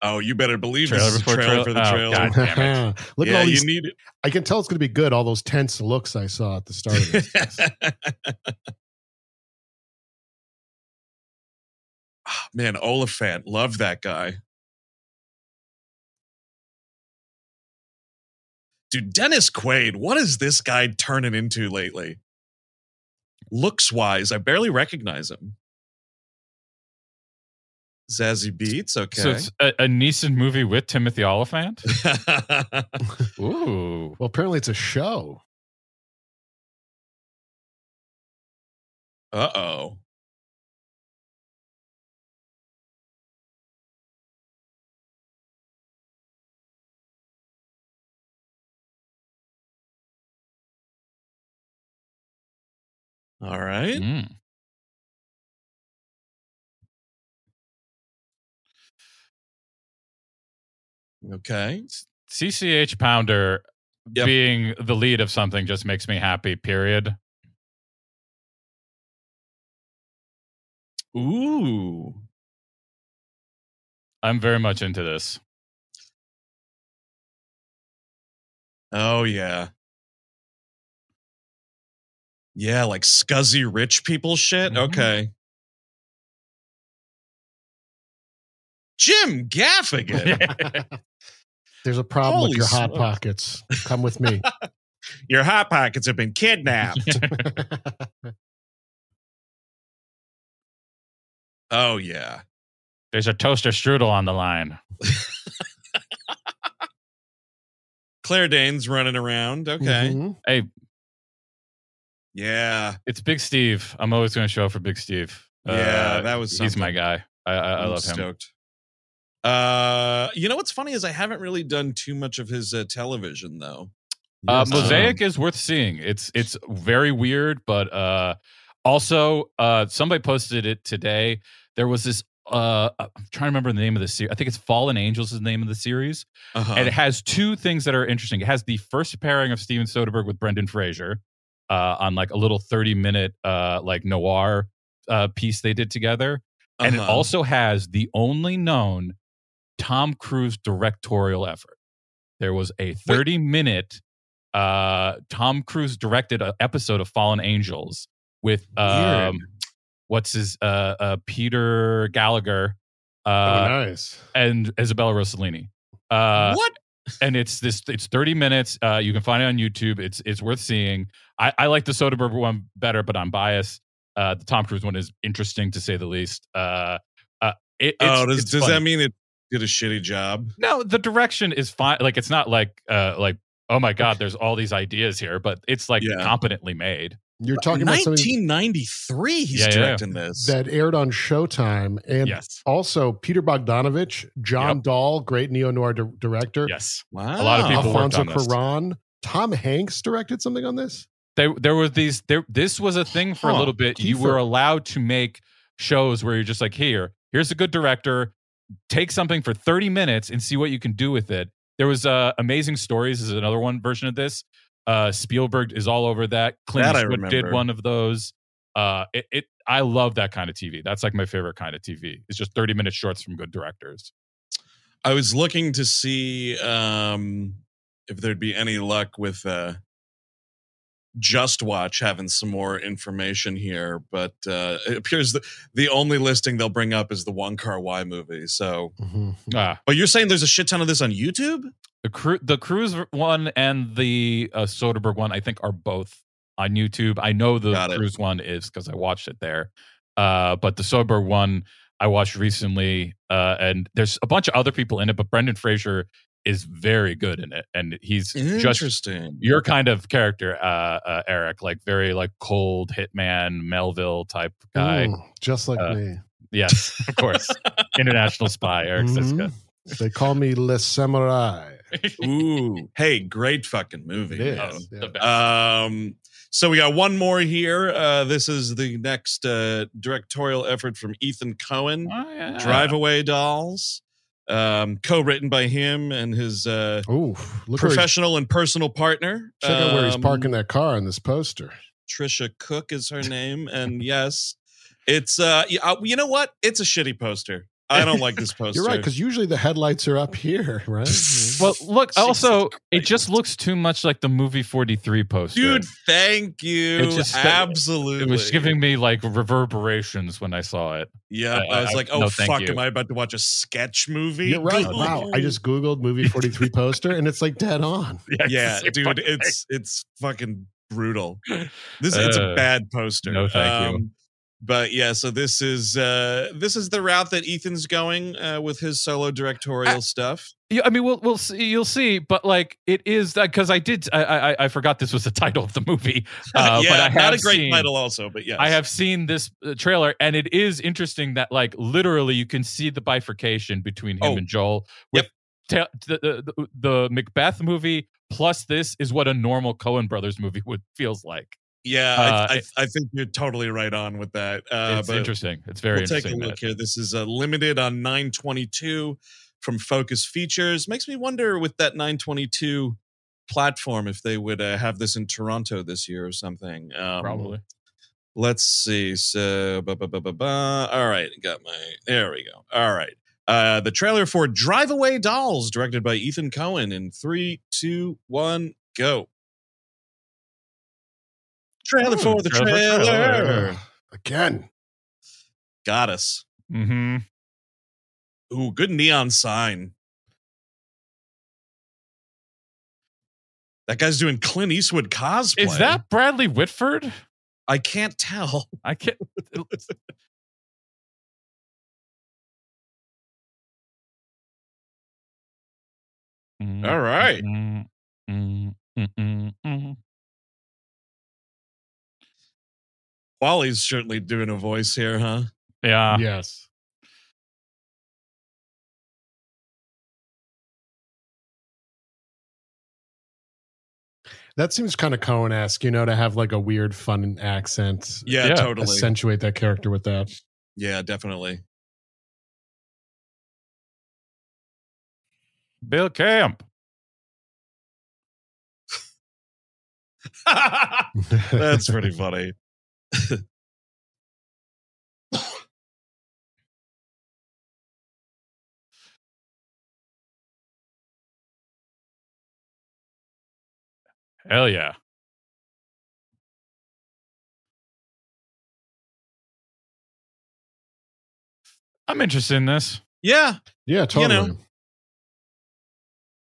S1: Oh, you better believe
S3: Trailer
S1: this is a trailer
S3: trailer?
S1: for the
S3: Oh,
S1: trailer.
S3: God damn it.
S2: Look
S1: yeah,
S2: at all these.
S1: you need it.
S2: I can tell it's going to be good. All those tense looks I saw at the start
S1: Man, Olyphant, love that guy. Dude, Dennis Quaid, what is this guy turning into lately? Looks wise, I barely recognize him. Zazie Beetz, okay.
S3: So it's a, a Neeson movie with Timothy Olyphant. Ooh.
S2: well, apparently it's a show.
S1: uh oh. All right.
S3: Mm.
S1: Okay.
S3: CCH Pounder
S1: Yep.
S3: being the lead of something just makes me happy. Period.
S1: Ooh.
S3: I'm very much into this.
S1: Oh yeah. Yeah, like scuzzy rich people shit.
S3: Mhm.
S1: Okay. Jim Gaffigan.
S2: There's a problem
S1: Holy
S2: with your hot
S1: smokes.
S2: pockets. Come with me.
S1: Your hot pockets have been kidnapped. oh yeah.
S3: There's a toaster strudel on the line.
S1: Claire Danes running around. Okay.
S2: Mhm.
S3: Hey,
S1: Yeah.
S3: it's Big Steve. I'm always going to show up for Big Steve. Uh,
S1: Yeah, that was
S3: he's my guy. I, I, I love him.
S1: stoked. Uh, you know what's funny is I haven't really done too much of his uh, television though.
S3: Uh,
S2: Yes.
S3: Mosaic is worth seeing. It's it's very weird, but uh, also uh, somebody posted it today. There was this. Uh, I'm trying to remember the name of the series. I think it's Fallen Angels is the name of the series,
S1: Uh-huh.
S3: and it has two things that are interesting. It has the first pairing of Steven Soderbergh with Brendan Fraser uh, on like a little 30 minute uh, like noir uh, piece they did together, and it
S1: Uh-huh.
S3: also has the only known Tom Cruise directorial effort. There was a 30 minute uh Tom Cruise directed an episode of Fallen Angels with um what's his uh uh Peter Gallagher
S2: Oh,
S3: uh
S2: nice.
S3: and Isabella Rossellini. Uh
S1: what?
S3: And it's this it's 30 minutes uh you can find it on youtube it's it's worth seeing i i like the soderbergh one better but i'm biased uh the tom cruise one is interesting to say the least uh uh it, it's,
S1: oh, does does
S3: funny.
S1: that mean it did a shitty job?
S3: no the direction is fine like it's not like uh like oh my god there's all these ideas here but it's like
S1: Yeah.
S3: competently made
S2: You're talking about
S1: 1993. He's
S3: Yeah, yeah, yeah.
S1: directing this.
S2: that aired on Showtime, and
S3: yes
S2: also Peter Bogdanovich, John
S3: Yep.
S2: Dahl, great neo noir di- director,
S3: yes
S1: wow.
S3: a lot of people worked
S2: Alfonso
S3: on this.
S2: Tom Hanks directed something on this.
S3: there there was these there this was a thing for a little bit you were allowed to make shows where you're just like here here's a good director take something for 30 minutes and see what you can do with it there was uh amazing stories is another one version of this uh spielberg is all over that clint
S1: That I
S3: Eastwood did one of those uh it, it i love that kind of tv that's like my favorite kind of tv it's just 30 minute shorts from good directors
S1: I was looking to see um if there'd be any luck with uh Just Watch having some more information here, but uh it appears that the only listing they'll bring up is the Wong Kar-wai movie. So,
S2: Mhm.
S3: ah
S1: but you're saying there's a shit ton of this on YouTube?
S3: The cru- the cruise one and the uh, soderbergh one i think are both on youtube i know the
S1: Got it.
S3: cruise one is because i watched it there uh, but the soderbergh one i watched recently uh, and there's a bunch of other people in it but brendan fraser is very good in it and he's just
S1: Interesting.
S3: your kind of character uh, uh, eric like very like cold hitman melville type guy
S2: Mm, just like
S3: Uh,
S2: me.
S3: yes of course international spy eric
S2: Mhm. They call me Le Samouraï.
S3: Szyszka.
S1: Ooh, hey, great fucking movie.
S2: It is.
S3: Oh,
S2: yeah.
S3: the best.
S1: Um, so we got one more here. Uh, this is the next uh, directorial effort from Ethan Coen,
S3: Oh, yeah.
S1: Drive Away Dolls, um, co-written by him and his uh,
S2: Ooh, look where he's,
S1: professional and personal partner.
S2: check out where he's
S1: Um,
S2: parking that car on this poster.
S1: Tricia Cooke is her name, and yes, it's uh, uh, you know what? It's a shitty poster. I don't like this poster.
S2: You're right, because usually the headlights are up here, right?
S3: Well, look.
S1: Jesus
S3: Also, it just looks too much like the movie Forty Three poster.
S1: dude, thank you.
S3: It just-
S1: Absolutely,
S3: it was giving me like reverberations when I saw it.
S1: Yeah,
S3: I-
S1: I, was
S3: I-
S1: like, oh
S3: no,
S1: fuck,
S3: you.
S1: am I about to watch a sketch movie?
S2: You're right. Wow. I just Googled movie 43 poster and it's like dead on.
S1: yeah,
S3: it's
S1: dude,
S3: fucking-
S1: it's it's fucking brutal. This it's a
S3: Uh,
S1: bad poster.
S3: no, thank you.
S1: But yeah, so this is uh this is the route that Ethan's going uh, with his solo directorial
S3: I-
S1: stuff.
S3: Yeah, I mean, we'll we'll see, you'll see, but like it is that because I did I, I I forgot this was the title of the movie. Uh,
S1: yeah,
S3: but I
S1: not a great
S3: seen-
S1: title, also, but yeah,
S3: I have seen this uh, trailer, and it is interesting that like literally you can see the bifurcation between him
S1: Oh.
S3: and Joel. With ta- the, the the the Macbeth movie plus this is what a normal Coen Brothers movie would feels like.
S1: Yeah,
S3: Uh,
S1: I, I, I think you're totally right on with that. Uh,
S3: it's interesting. It's very interesting.
S1: we'll take a look
S3: that-
S1: here. This is uh, limited on 922 from Focus Features. Makes me wonder with that 922 platform if they would uh, have this in Toronto this year or something. Um,
S3: Probably.
S1: Let's see. So, ba. all right, got my. There we go. All right. Uh, the trailer for Drive Away Dolls, directed by Ethan Coen, in three, two, one, go. Trailer for the
S3: trailer
S1: trailer.
S3: trailer.
S2: Again.
S1: Got us.
S3: Mm-hmm.
S1: Ooh, good neon sign. That guy's doing Clint Eastwood cosplay.
S3: Is that Bradley Whitford?
S1: I can't tell.
S3: I can't.
S1: All right.
S3: Mm-hmm. Mm-hmm. Mm-hmm.
S1: Wally's certainly doing a voice here, huh?
S3: Yeah.
S2: yes. That seems kind of Coen esque, you know, to have like a weird, fun accent.
S1: Yeah,
S3: Yeah,
S1: totally.
S2: Accentuate that character with that.
S1: yeah, definitely.
S3: Bill Camp.
S1: That's pretty funny.
S3: Hell yeah. I'm interested in this.
S1: Yeah.
S2: yeah, totally.
S1: know.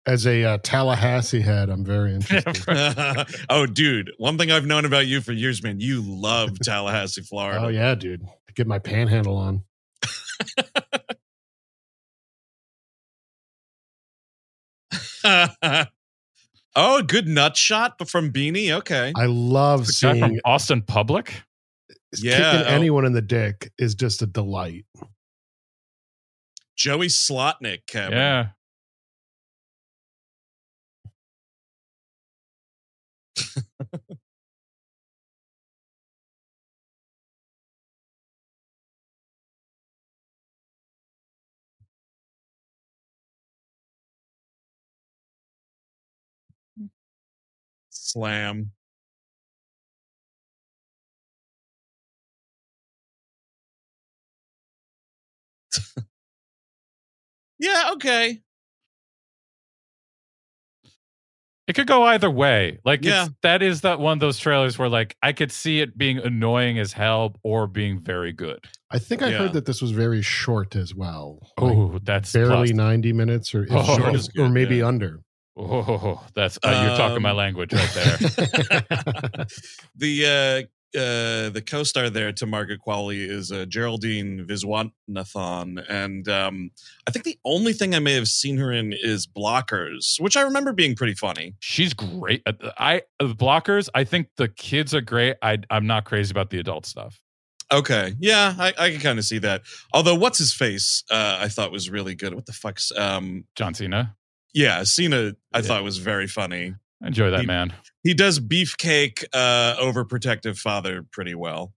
S2: As a uh, Tallahassee head, I'm very interested.
S1: oh, dude. One thing I've known about you for years, man, you love Tallahassee, Florida.
S2: oh yeah, dude. Get my panhandle on.
S1: oh, good nut shot from Beanie. Okay.
S2: I love
S3: The guy from
S2: seeing
S3: Austin Public.
S1: Yeah,
S2: kicking
S1: oh.
S2: anyone in the dick is just a delight.
S1: Joey Slotnick, Kevin.
S3: Yeah.
S1: Slam. yeah, okay.
S3: It could go either way. Like
S1: Yeah.
S3: it's that is that one of those trailers where like I could see it being annoying as hell or being very good.
S2: I think I
S1: Yeah.
S2: heard that this was very short as well. Like,
S3: Oh, that's
S2: barely
S3: plus.
S2: 90 minutes or, if
S3: Oh,
S2: short,
S1: short
S2: or maybe
S1: yeah.
S2: under.
S3: Oh, that's uh, you're talking my
S1: Um,
S3: language right there.
S1: the uh uh the co-star there to Margaret Qualley is uh, Geraldine Viswanathan and um I think the only thing I may have seen her in is Blockers which I remember being pretty funny.
S3: She's great. Uh, I uh, the blockers. I think the kids are great. I I'm not crazy about the adult stuff.
S1: Okay. Yeah, I, I can kind of see that. Although what's his face uh I thought was really good. What the fuck's um
S3: John Cena.
S1: Yeah, Cena I
S3: Yeah.
S1: thought was very funny.
S3: I enjoy that
S1: He-
S3: man.
S1: He does beefcake uh overprotective father pretty well.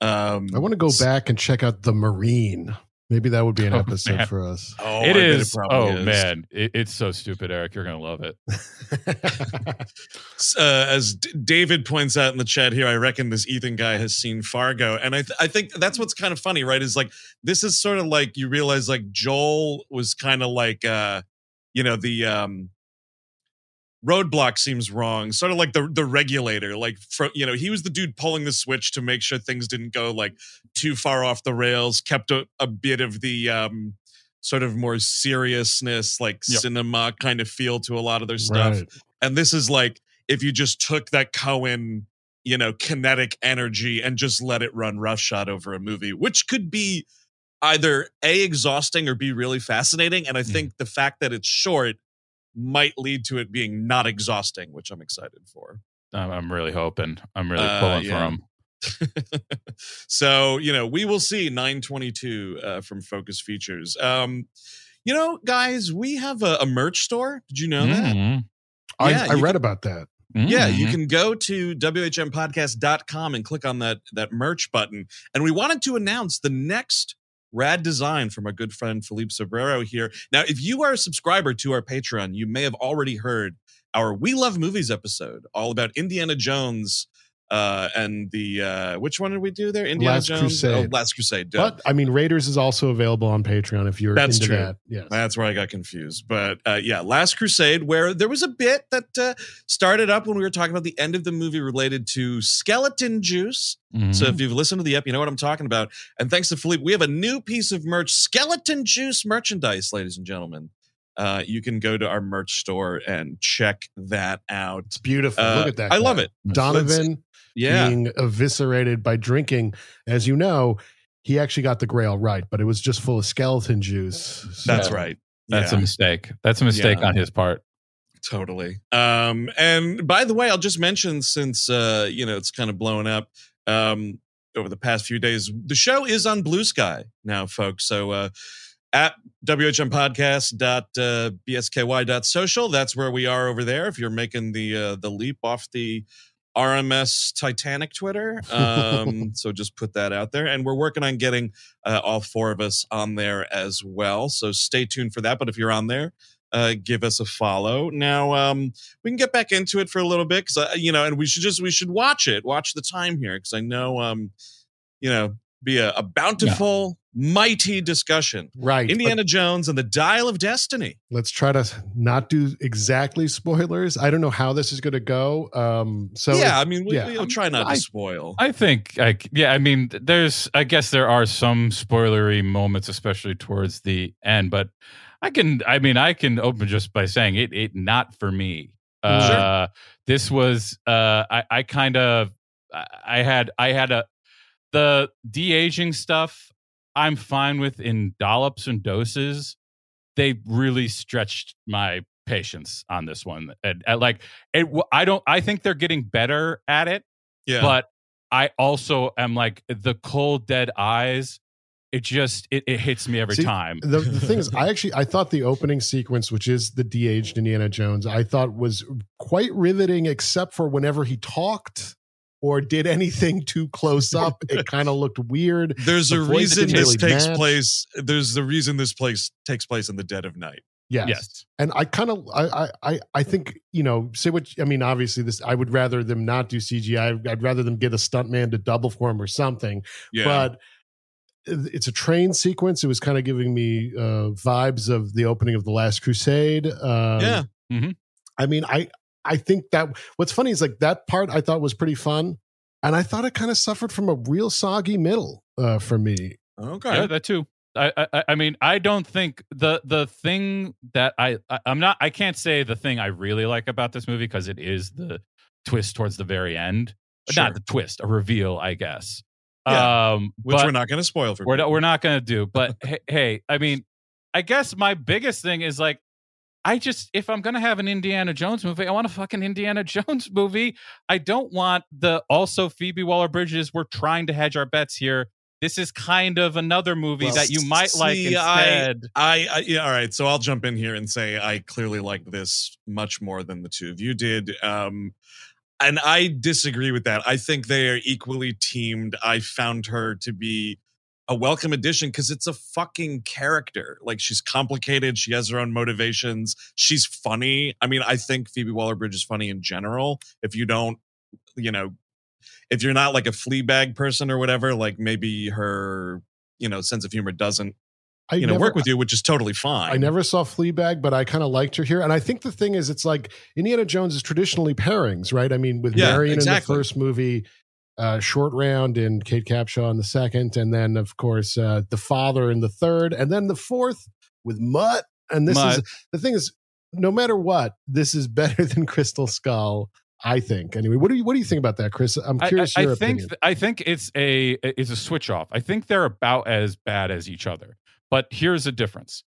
S1: Um
S2: I want to go back and check out The Marine. Maybe that would be an
S3: Oh,
S2: episode
S3: man.
S2: for us.
S1: Oh,
S3: it
S1: I bet
S3: is.
S1: probably
S3: oh
S1: is.
S3: man, it, it's so stupid, Eric. You're gonna love it.
S1: uh, as D- David points out in the chat here, I reckon this Ethan guy has seen Fargo, and I th- I think that's what's kind of funny, right? Is like this is sort of like you realize like Joel was kind of like uh, you know the um roadblock seems wrong sort of like the the regulator like for you know he was the dude pulling the switch to make sure things didn't go like too far off the rails kept a, a bit of the um sort of more seriousness like
S3: Yep.
S1: cinema kind of feel to a lot of their stuff
S2: Right.
S1: and this is like if you just took that Coen, you know, kinetic energy and just let it run roughshod over a movie, which could be either a exhausting or be really fascinating. And I
S3: Hmm.
S1: think the fact that it's short might lead to it being not exhausting, which I'm excited for.
S3: I'm, I'm really hoping. I'm really
S1: Uh,
S3: pulling
S1: yeah.
S3: for him.
S1: so you know we will see 922 uh, from focus features um you know guys we have a, a merch store did you know that
S3: Mhm.
S2: I,
S1: Yeah,
S2: I read about that.
S1: Yeah, you
S3: Mhm.
S1: can go to whmpodcast.com and click on that that merch button. And we wanted to announce the next rad design from our good friend Philippe Sobrero here. Now, if you are a subscriber to our Patreon, you may have already heard our We Love Movies episode, all about Indiana Jones uh and the uh which one did we do there? Indiana
S2: Last
S1: Jones.
S2: Crusade.
S1: Oh, Last Crusade. duh.
S2: But I mean, Raiders is also available on Patreon if you're
S1: That's
S2: into
S1: true.
S2: that. Yes.
S1: That's where I got confused. But uh, yeah, Last Crusade, where there was a bit that uh, started up when we were talking about the end of the movie related to skeleton juice.
S3: Mhm.
S1: So if you've listened to the ep, you know what I'm talking about. And thanks to Philippe, we have a new piece of merch, skeleton juice merchandise, ladies and gentlemen. Uh, you can go to our merch store and check that out.
S2: It's beautiful.
S1: Uh,
S2: Look at that.
S1: I love it.
S2: Donovan
S1: Yeah.
S2: being eviscerated by drinking. As you know, he actually got the grail right, but it was just full of skeleton juice. So-
S1: That's right.
S3: That's
S1: Yeah.
S3: a mistake. That's a mistake
S1: Yeah.
S3: on his part.
S1: Totally. Um, and by the way, I'll just mention since uh, you know it's kind of blowing up um over the past few days, the show is on Bluesky now, folks. So uh at whmpodcast.bsky.social. That's where we are over there. If you're making the uh, the leap off the RMS Titanic Twitter, um, so just put that out there. And we're working on getting uh, all four of us on there as well. So stay tuned for that. But if you're on there, uh, give us a follow. Now um, we can get back into it for a little bit because you know, and we should just we should watch it, watch the time here because I know um, you know, be a, a bountiful, mighty discussion.
S2: Right. but
S1: Indiana Jones and the Dial of Destiny.
S2: let's try to not do exactly spoilers. I don't know how this is going to go. Um, so
S1: yeah, I mean, we,
S2: yeah.
S1: we'll try not
S3: I-
S1: to spoil.
S3: I think, like, yeah, I mean, there's, I guess there are some spoilery moments, especially towards the end, but I can, I mean, I can open just by saying it, it not for me. Uh, this was, uh, I, I kind of, I I had, I had a, the de aging stuff. I'm fine with in dollops and doses. They really stretched my patience on this one. And, and like, it, I don't, I think they're getting better at it
S1: yeah,
S3: but I also am like the cold dead eyes. It just it, it hits me every
S2: See,
S3: time.
S2: the, the thing is, I actually I thought the opening sequence, which is the de-aged Indiana Jones, I thought was quite riveting, except for whenever he talked or did anything too close up. it kind of looked weird.
S1: there's
S2: the
S1: a reason this
S2: really
S1: takes
S2: match.
S1: place. There's the reason this place takes place in the dead of night.
S2: Yes.
S3: yes,
S2: And I kind of I, I I I think you know say what I mean. Obviously, this I would rather them not do CGI. I'd rather them get a stuntman to double for him or something.
S1: Yeah,
S2: But it's a train sequence. It was kind of giving me uh, vibes of the opening of the Last Crusade. Um,
S1: yeah. Mm-hmm.
S2: I mean, I I think that what's funny is like that part I thought was pretty fun, and I thought it kind of suffered from a real soggy middle uh, for me.
S1: Okay.
S3: yeah, that too. I, I I mean I don't think the the thing that I, I I'm not I can't say the thing I really like about this movie because it is the twist towards the very end, but
S1: Sure.
S3: not the twist, a reveal, I guess.
S1: Yeah,
S3: um,
S1: Which
S3: but-
S1: we're not going to spoil for.
S3: we're not,
S1: people.
S3: we're not gonna do but hey, hey i mean i guess my biggest thing is like i just if i'm gonna have an indiana jones movie i want a fucking indiana jones movie i don't want the also phoebe Waller-Bridge's we're trying to hedge our bets here this is kind of another movie
S1: Well,
S3: that you might like
S1: see, I- I, I yeah, all right. So I'll jump in here and say I clearly like this much more than the two of you did. Um, and I disagree with that. I think they are equally teamed. I found her to be a welcome addition because it's a fucking character. Like she's complicated. She has her own motivations. She's funny. I mean, I think Phoebe Waller-Bridge is funny in general. If you don't, you know, if you're not like a Fleabag person or whatever, like maybe her, you know, sense of humor doesn't
S2: I
S1: you know
S2: never,
S1: work with you, which is totally fine.
S2: I never saw Fleabag, but I kind of liked her here. And I think the thing is, it's like Indiana Jones is traditionally pairings, right? I mean, with
S1: Yeah,
S2: Marion
S1: exactly.
S2: in the first movie, uh, Short Round and Kate Capshaw in the second, and then of course uh, the father in the third, and then the fourth with Mutt. And this
S3: Mutt.
S2: is the thing is, no matter what, this is better than Crystal Skull. I think. Anyway, what do you what do you think about that, Chris? I'm
S3: I-
S2: curious
S3: I,
S2: your
S3: I think th- I think it's a it's a switch off. I think they're about as bad as each other. But here's the difference.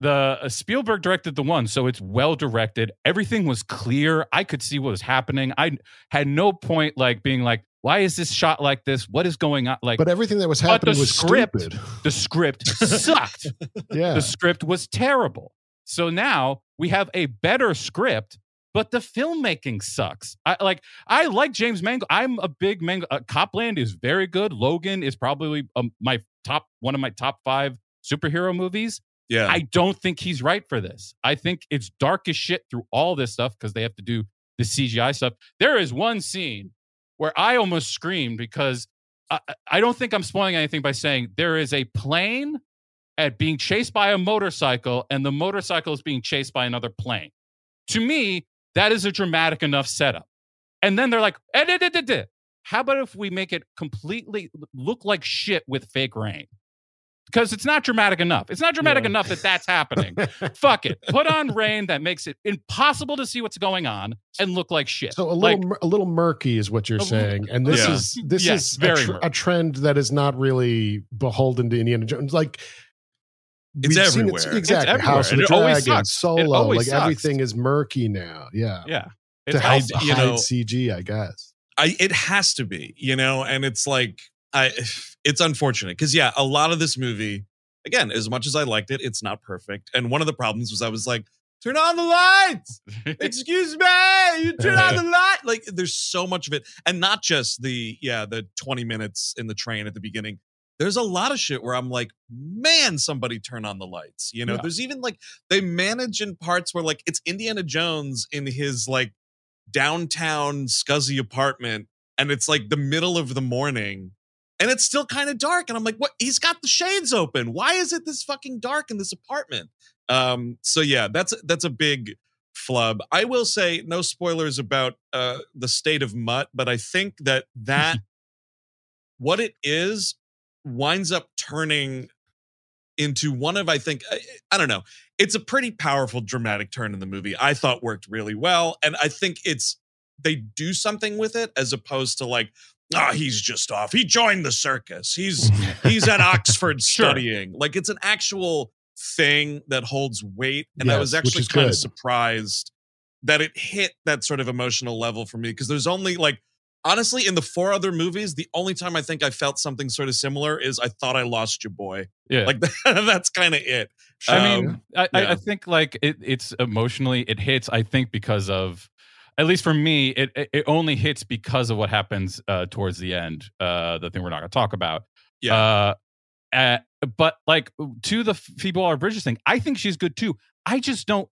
S3: The uh, Spielberg directed the one, so it's well directed. Everything was clear. I could see what was happening. I had no point like being like, "Why is this shot like this? What is going on?" Like
S2: but everything that was
S3: but
S2: happening
S3: the
S2: was
S3: script-
S2: stupid.
S3: the script sucked.
S2: Yeah.
S3: The script was terrible. So now we have a better script but the filmmaking sucks. I like I like James Mangold. I'm a big Mangold. Uh, Cop Land is very good. Logan is probably um, my top one of my top five superhero movies.
S1: Yeah.
S3: I don't think he's right for this. I think it's dark as shit through all this stuff because they have to do the CGI stuff. There is one scene where I almost screamed because I, I don't think I'm spoiling anything by saying there is a plane at being chased by a motorcycle and the motorcycle is being chased by another plane. To me, that is a dramatic enough setup. And then they're like, eh, da, da, da. how about if we make it completely look like shit with fake rain? Because it's not dramatic enough. It's not dramatic
S2: Yeah.
S3: enough that that's happening. Fuck it. Put on rain that makes it impossible to see what's going on and look like shit.
S2: So a little
S3: like,
S2: mur- a little murky is what you're
S3: A little-
S2: saying, and this
S1: Yeah.
S2: is this
S3: Yes,
S2: is
S3: very
S2: a, tr- a trend that is not really beholden to Indiana Jones. Like
S1: It's everywhere.
S2: it-
S1: It's
S2: exactly.
S3: everywhere,
S2: House of
S3: and
S2: the
S3: it always
S2: Dragon,
S3: sucks. It
S2: Solo,
S3: always
S2: like
S3: sucks.
S2: everything is murky now. Yeah,
S3: yeah.
S2: to
S3: It's
S2: hide,
S3: also-
S1: you
S2: hide
S1: know-
S2: CG, I guess.
S1: I it has to be, you know, and it's like I it's unfortunate because yeah, a lot of this movie, again, as much as I liked it, it's not perfect. And one of the problems was I was like, turn on the lights. Excuse me, you turn on the light. Like there's so much of it. And not just the, yeah, the 20 minutes in the train at the beginning. There's a lot of shit where I'm like, man, somebody turn on the lights. You know,
S3: Yeah.
S1: there's even like they manage in parts where like it's Indiana Jones in his like downtown scuzzy apartment and it's like the middle of the morning and it's still kind of dark and i'm like what? He's got the shades open. Why is it this fucking dark in this apartment? Um so yeah that's that's a big flub. I will say no spoilers about uh the state of mutt but i think that that what it is winds up turning into one of i think I, I don't know it's a pretty powerful dramatic turn in the movie i thought worked really well and i think it's they do something with it as opposed to like ah he's just off he joined the circus he's he's at oxford
S3: Sure.
S1: studying like it's an actual thing that holds weight and i was actually kind of surprised that it hit that sort of emotional level for me because there's only like honestly in the four other movies the only time i think i felt something sort of similar is i thought i lost you boy
S3: yeah.
S1: like that's kind of it
S3: I
S1: Um,
S3: mean, I, I,
S1: yeah.
S3: I think like it, it's emotionally it hits. I think because of, at least for me, it it, only hits because of what happens uh, towards the end. Uh, the thing we're not going to talk about.
S1: Yeah.
S3: Uh, uh, but like to the Phoebe Waller-Bridge's thing, I think she's good too. I just don't.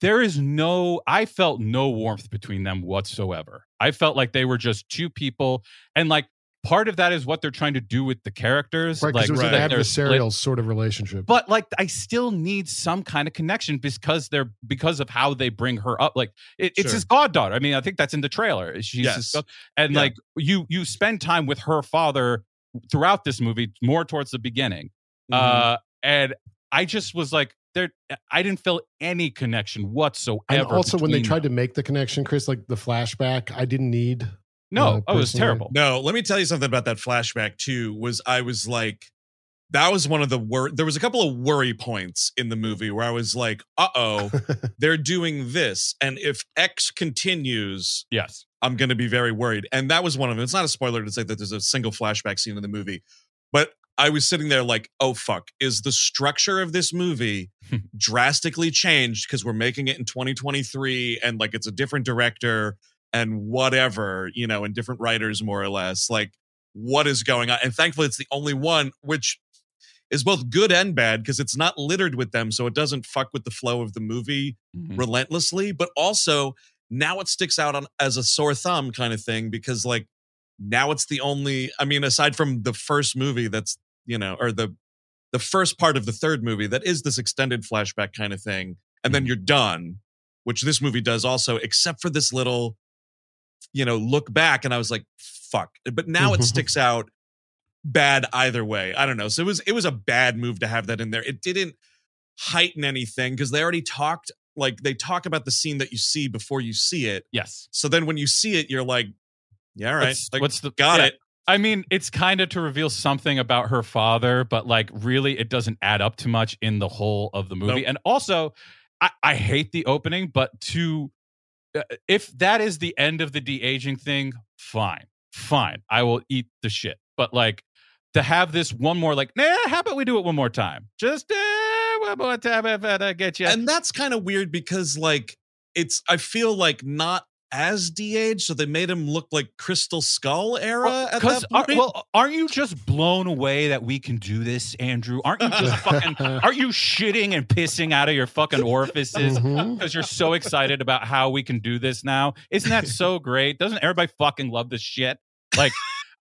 S3: There is no. I felt no warmth between them whatsoever. I felt like they were just two people, and like part of that is what they're trying to do with the characters.
S2: Right,
S3: like
S2: it was
S1: right.
S2: an adversarial sort of relationship.
S3: but like I still need some kind of connection because they're because of how they bring her up. Like it, it's
S1: Sure.
S3: his goddaughter. I mean, I think that's in the trailer. She's
S1: Yes.
S3: his and
S1: Yeah.
S3: like you you spend time with her father throughout this movie, more towards the beginning.
S1: Mhm.
S3: Uh, and I just was like, there. I didn't feel any connection whatsoever.
S2: and also when they tried
S3: them.
S2: to make the connection, Chris, like the flashback, I didn't need.
S3: No,
S2: uh,
S3: oh, it was terrible.
S1: No, let me tell you something about that flashback too. Was I was like, that was one of the wor There was a couple of worry points in the movie where I was like, uh oh, they're doing this, and if X continues,
S3: Yes,
S1: I'm going to be very worried. And that was one of them. It's not a spoiler to say that there's a single flashback scene in the movie, but I was sitting there like, oh fuck, is the structure of this movie drastically changed because we're making it in 2023 and like it's a different director and whatever, you know, and different writers more or less. Like, what is going on? And thankfully, it's the only one which is both good and bad because it's not littered with them, so it doesn't fuck with the flow of the movie
S3: Mhm.
S1: relentlessly, but also now it sticks out on as a sore thumb kind of thing because like now it's the only I mean aside from the first movie that's you know or the the first part of the third movie that is this extended flashback kind of thing and then
S3: Mhm.
S1: you're done which this movie does also except for this little you know look back and I was like fuck but now it mm-hmm. sticks out bad either way I don't know so it was it was a bad move to have that in there it didn't heighten anything because they already talked like they talk about the scene that you see before you see it.
S3: yes.
S1: So then when you see it, you're like, yeah, all right,
S3: What's-
S1: like,
S3: what's the
S1: got
S3: yeah.
S1: it.
S3: I mean, it's kind of to reveal something about her father, but like really, it doesn't add up too much in the whole of the movie.
S1: Nope.
S3: And also, I, I hate the opening, but to if that is the end of the de aging thing, fine, fine, I will eat the shit. But like to have this one more, like, nah, how about we do it one more time? Just uh, one more time I get you.
S1: And that's kind of weird because like it's I feel like not as de-aged, so they made him look like Crystal Skull era
S3: Well,
S1: at
S3: 'cause
S1: that
S3: are-
S1: point.
S3: well, aren't you just blown away that we can do this, Andrew? Aren't you just fucking? Aren't you shitting and pissing out of your fucking orifices
S2: mm-hmm.
S3: because you're so excited about how we can do this now? Isn't that so great? Doesn't everybody fucking love this shit? Like,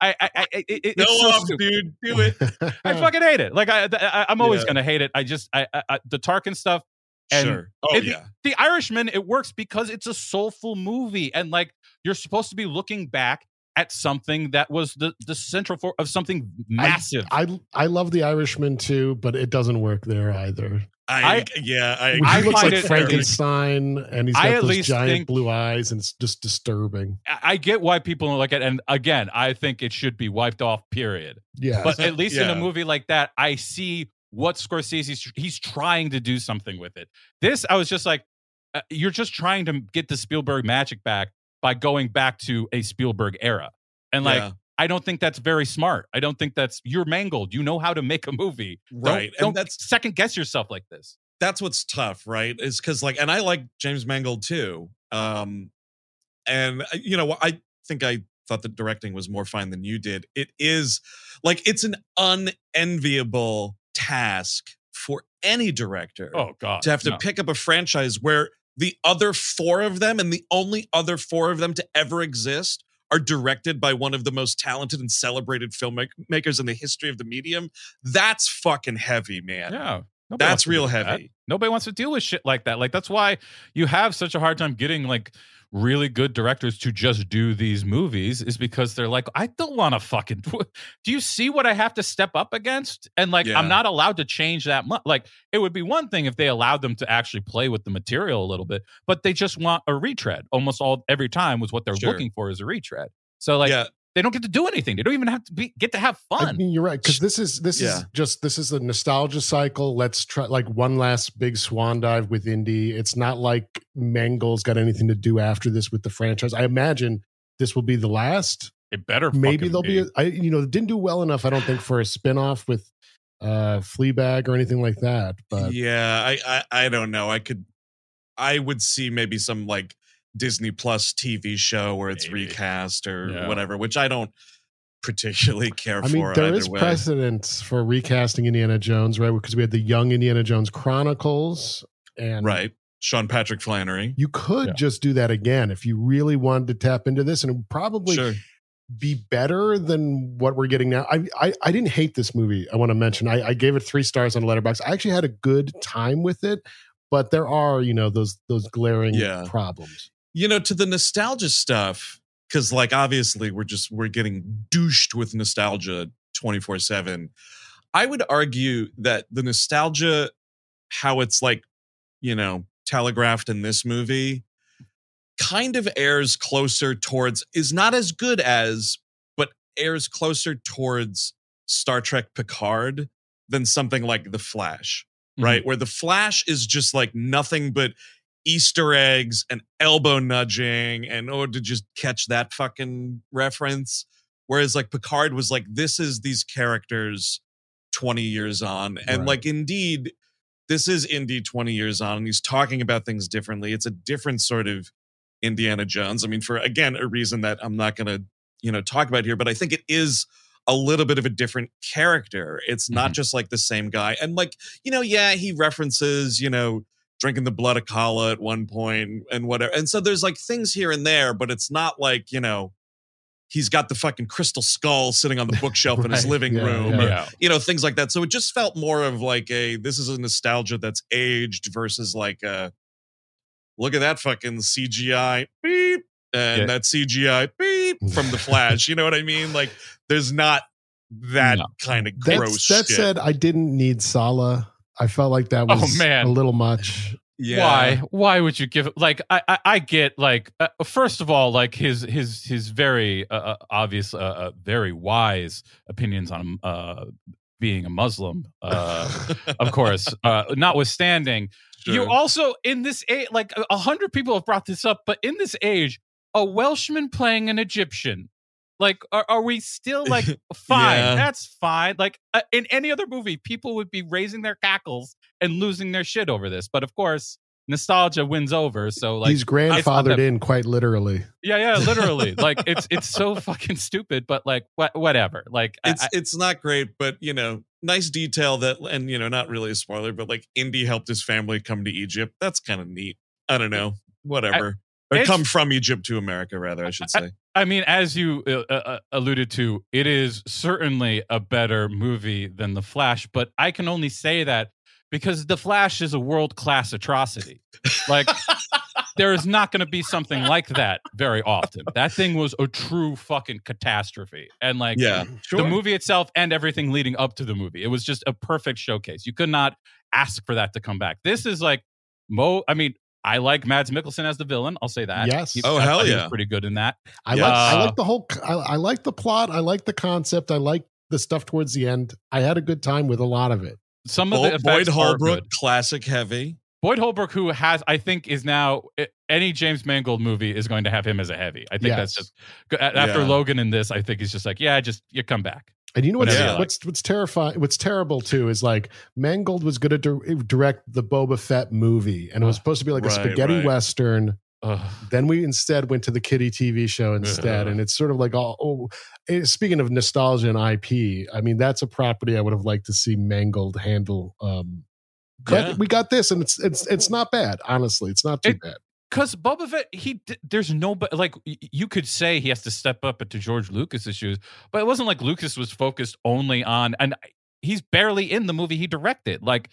S3: I, I, I it, it-
S1: Go
S3: it's so
S1: off, dude. Do it.
S3: I fucking hate it. Like, I, I I'm always
S1: Yeah.
S3: gonna hate it. I just, I, I, I the Tarkin stuff. And
S1: sure. Oh
S3: it-
S1: yeah.
S3: The Irishman, it works because it's a soulful movie, and like you're supposed to be looking back at something that was the the central for of something massive.
S2: I I love the Irishman too, but it doesn't work there either.
S1: I,
S3: I-
S1: yeah. I,
S2: He
S3: I
S2: looks like
S3: it-
S2: Frankenstein, and he's got
S3: at
S2: those giant
S3: think-
S2: blue eyes, and it's just disturbing.
S3: I I get why people don't like it, and again, I think it should be wiped off. Period.
S2: Yeah,
S3: But at least in a movie like that, I see what Scorsese's he's trying to do something with it. This, I was just like, uh, you're just trying to get the Spielberg magic back by going back to a Spielberg era, and like.
S1: yeah,
S3: I don't think that's very smart. I don't think that's you're Mangold. You know how to make a movie. Don't-
S1: right.
S3: Don't,
S1: that's
S3: second guess yourself like this.
S1: that's what's tough, right? Is because like, and I like James Mangold too. Um, and uh, you know, I think I thought the directing was more fine than you did. It is like it's an unenviable task for any director
S3: Oh God.
S1: to have to
S3: no.
S1: pick up a franchise where the other four of them and the only other four of them to ever exist are directed by one of the most talented and celebrated filmmakers in the history of the medium. That's fucking heavy, man.
S3: Yeah. Nobody
S1: That's real
S3: with that.
S1: heavy.
S3: Nobody wants to deal with shit like that. Like that's why you have such a hard time getting like really good directors to just do these movies is because they're like, I don't want to fucking. Do you see what I have to step up against? And like,
S1: Yeah.
S3: I'm not allowed to change that much. Like, it would be one thing if they allowed them to actually play with the material a little bit, but they just want a retread. Almost all every time was what they're
S1: Sure.
S3: looking for is a retread. So like,
S1: yeah,
S3: they don't get to do anything. They don't even have to be get to have
S2: I
S3: fun.
S2: mean, you're right because this is this
S1: Yeah.
S2: is just this is a nostalgia cycle. Let's try like one last big swan dive with indie. It's not like Mangold's got anything to do after this with the franchise. I imagine this will be the last.
S3: it better
S2: Maybe
S3: fucking
S2: there'll be, a, I you know didn't do well enough. I don't think for a spinoff with uh Fleabag or anything like that. But
S1: yeah. I, I I don't know. I could, I would see maybe some like Disney Plus TV show where it's
S3: Maybe.
S1: recast or
S3: Yeah.
S1: whatever, which I don't particularly care
S2: I mean,
S1: for
S2: there
S1: either
S2: is
S1: way.
S2: precedence for recasting Indiana Jones, right? Because we had the Young Indiana Jones Chronicles, and
S1: right, Sean Patrick Flanery.
S2: You could
S3: Yeah.
S2: just do that again if you really wanted to tap into this, and it would probably
S1: Sure.
S2: be better than what we're getting now. I I, I didn't hate this movie. I want to mention I, I gave it three stars on Letterboxd. I actually had a good time with it, but there are you know those those glaring
S1: Yeah.
S2: problems.
S1: You know to the nostalgia stuff because like obviously we're just we're getting douched with nostalgia 24 7 i would argue that the nostalgia how it's like you know telegraphed in this movie kind of airs closer towards is not as good as but airs closer towards star trek picard than something like the flash mm-hmm. right? Where the flash is just like nothing but Easter eggs and elbow nudging and oh to just catch that fucking reference. Whereas like Picard was like, this is these characters 20 years on. And
S2: Right.
S1: like indeed, this is Indy 20 years on, and he's talking about things differently. It's a different sort of Indiana Jones. I mean, for again, a reason that I'm not gonna, you know, talk about here, but I think it is a little bit of a different character. It's not
S3: Mhm.
S1: just like the same guy. And like, you know, yeah, he references, you know, drinking the blood of Kali at one point and whatever. And so there's like things here and there, but it's not like, you know, he's got the fucking crystal skull sitting on the bookshelf in his living
S2: Yeah,
S1: room.
S2: yeah.
S1: or,
S3: yeah.
S1: you know, things like that. So it just felt more of like a this is a nostalgia that's aged versus like a look at that fucking CGI beep and
S3: Yeah.
S1: that CGI beep from the Flash. you know what I mean? Like there's not that
S3: No.
S1: kind of
S2: That's,
S1: gross
S2: that
S1: shit.
S2: said, I didn't need Sallah. I felt like that
S3: Oh,
S2: was
S3: man.
S2: a little much.
S1: yeah.
S3: Why? Why would you give? Like, I, I, I get like, uh, first of all, like his his his very uh, uh, obvious, uh, uh, very wise opinions on uh, being a Muslim. Uh, of course, uh, notwithstanding,
S1: Sure.
S3: you also in this age, like a- a hundred people have brought this up, but in this age, a Welshman playing an Egyptian. Like, are, are we still like fine?
S1: Yeah.
S3: That's fine. Like uh, in any other movie, people would be raising their cackles and losing their shit over this. But of course, nostalgia wins over. So like
S2: he's grandfathered in quite literally.
S3: Yeah, yeah, literally. like it's it's so fucking stupid, but like what whatever. Like
S1: it's
S3: I,
S1: it's not great, but you know, nice detail that and you know, not really a spoiler, but like Indy helped his family come to Egypt. That's kind of neat. I don't know. Whatever. I, or come from Egypt to America, rather, I should say.
S3: I, I mean, as you uh, uh, uh, alluded to, it is certainly a better movie than The Flash, but I can only say that because The Flash is a world class atrocity. Like, there is not going to be something like that very often. That thing was a true fucking catastrophe. And like,
S1: yeah,
S3: sure. the movie itself and everything leading up to the movie, it was just a perfect showcase. You could not ask for that to come back. This is like, Mo, I mean, I like Mads Mikkelsen as the villain. I'll say that.
S2: Yes.
S1: He, oh
S3: I,
S1: hell yeah,
S3: pretty good in that.
S2: I yeah. like. I uh, like the whole. I, I like the plot. I like the concept. I like the stuff towards the end. I had a good time with a lot of it.
S3: Some of the
S1: Boyd Holbrook, classic heavy.
S3: Boyd Holbrook, who has, I think, is now eh, any James Mangold movie is going to have him as a heavy. I think yes. that's just after yeah. Logan in this. I think he's just like, yeah, just you come back.
S2: And you know what's yeah. what's what's terrifying? What's terrible too is like Mangold was going to direct the Boba Fett movie, and it was supposed to be like right, a spaghetti right. western. Ugh. Then we instead went to the kitty TV show instead, and it's sort of like all. Oh, eh, speaking of nostalgia and IP, I mean that's a property I would have liked to see Mangold handle. Um, but yeah. we got this, and it's it's it's not bad. Honestly, it's not too it, bad
S3: because Boba Fett, he there's no like you could say he has to step up into George Lucas's shoes, but it wasn't like Lucas was focused only on and he's barely in the movie he directed. Like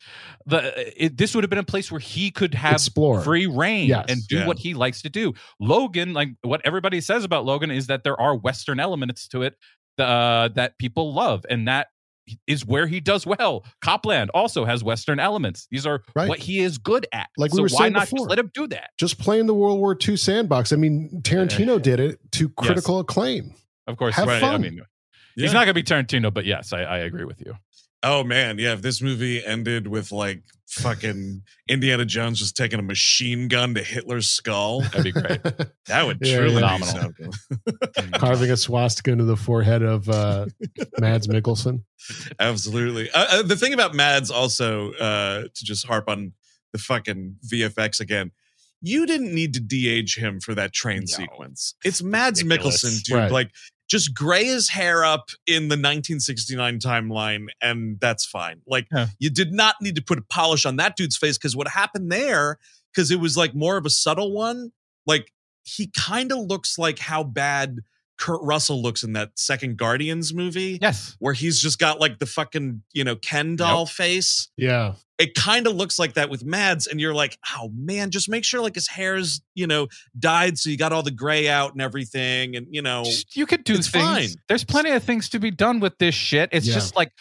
S3: the it, this would have been a place where he could have
S2: Explore.
S3: free reign yes. and do yeah. what he likes to do. Logan, like what everybody says about Logan, is that there are Western elements to it uh, that people love, and that is where he does well. Cop Land also has Western elements. These are right. what he is good at.
S2: Like
S3: so
S2: we were
S3: why
S2: saying
S3: not
S2: before,
S3: just let him do that?
S2: Just playing the World War II sandbox. I mean, Tarantino did it to critical yes. acclaim.
S3: Of course,
S2: Have
S3: right.
S2: Fun.
S3: I mean, yeah. he's not going to be Tarantino, but yes, I, I agree with you.
S1: Oh man, yeah. If this movie ended with like fucking Indiana Jones just taking a machine gun to Hitler's skull,
S3: that'd be great.
S1: that would yeah, truly yeah. be something.
S2: Carving a swastika into the forehead of uh, Mads Mikkelsen.
S1: Absolutely. Uh, uh, the thing about Mads, also, uh, to just harp on the fucking VFX again. You didn't need to de-age him for that train no. sequence. It's Mads Ridiculous. Mikkelsen, dude. Right. Like just gray his hair up in the 1969 timeline and that's fine like yeah. you did not need to put a polish on that dude's face because what happened there because it was like more of a subtle one like he kind of looks like how bad Kurt Russell looks in that second Guardians movie.
S3: Yes.
S1: Where he's just got like the fucking, you know, Ken doll yep. face.
S2: Yeah.
S1: It kind of looks like that with Mads. And you're like, oh man, just make sure like his hair's, you know, dyed so you got all the gray out and everything. And, you know,
S3: you could do things. Fine. There's plenty of things to be done with this shit. It's yeah. just like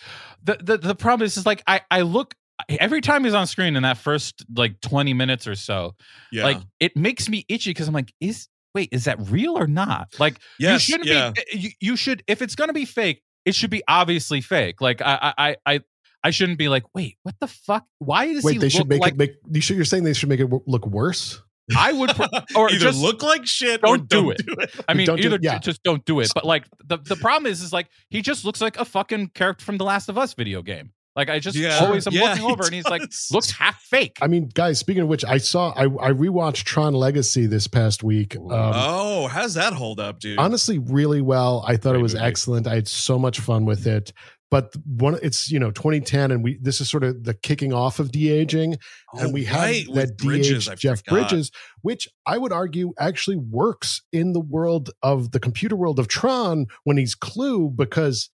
S3: the, the, the problem is, is like, I, I look, every time he's on screen in that first like 20 minutes or so, yeah. like it makes me itchy because I'm like, is wait, is that real or not? Like,
S1: yes,
S3: you shouldn't
S1: yeah.
S3: be. You, you should, if it's going to be fake, it should be obviously fake. Like, I, I, I, I shouldn't be like, wait, what the fuck? Why does
S2: wait?
S3: he
S2: they should make
S3: like,
S2: it make. You should, you're saying they should make it look worse.
S3: I would, or
S1: either
S3: just
S1: look like shit,
S3: don't,
S1: or
S3: do,
S1: don't
S3: it.
S1: do it.
S3: I mean,
S2: don't
S3: either
S2: do, yeah.
S3: just don't do it. But like the the problem is, is like he just looks like a fucking character from the Last of Us video game. Like I just yeah, always am yeah, looking over and he's like looks half fake.
S2: I mean, guys, speaking of which, I saw I, I rewatched Tron Legacy this past week.
S1: Um, oh, how's that hold up, dude?
S2: Honestly, really well. I thought Great it was movie. excellent. I had so much fun with it. But one, it's you know 2010, and we this is sort of the kicking off of de aging, oh, and we right. have that de Jeff. Bridges, which I would argue actually works in the world of the computer world of Tron when he's Clu because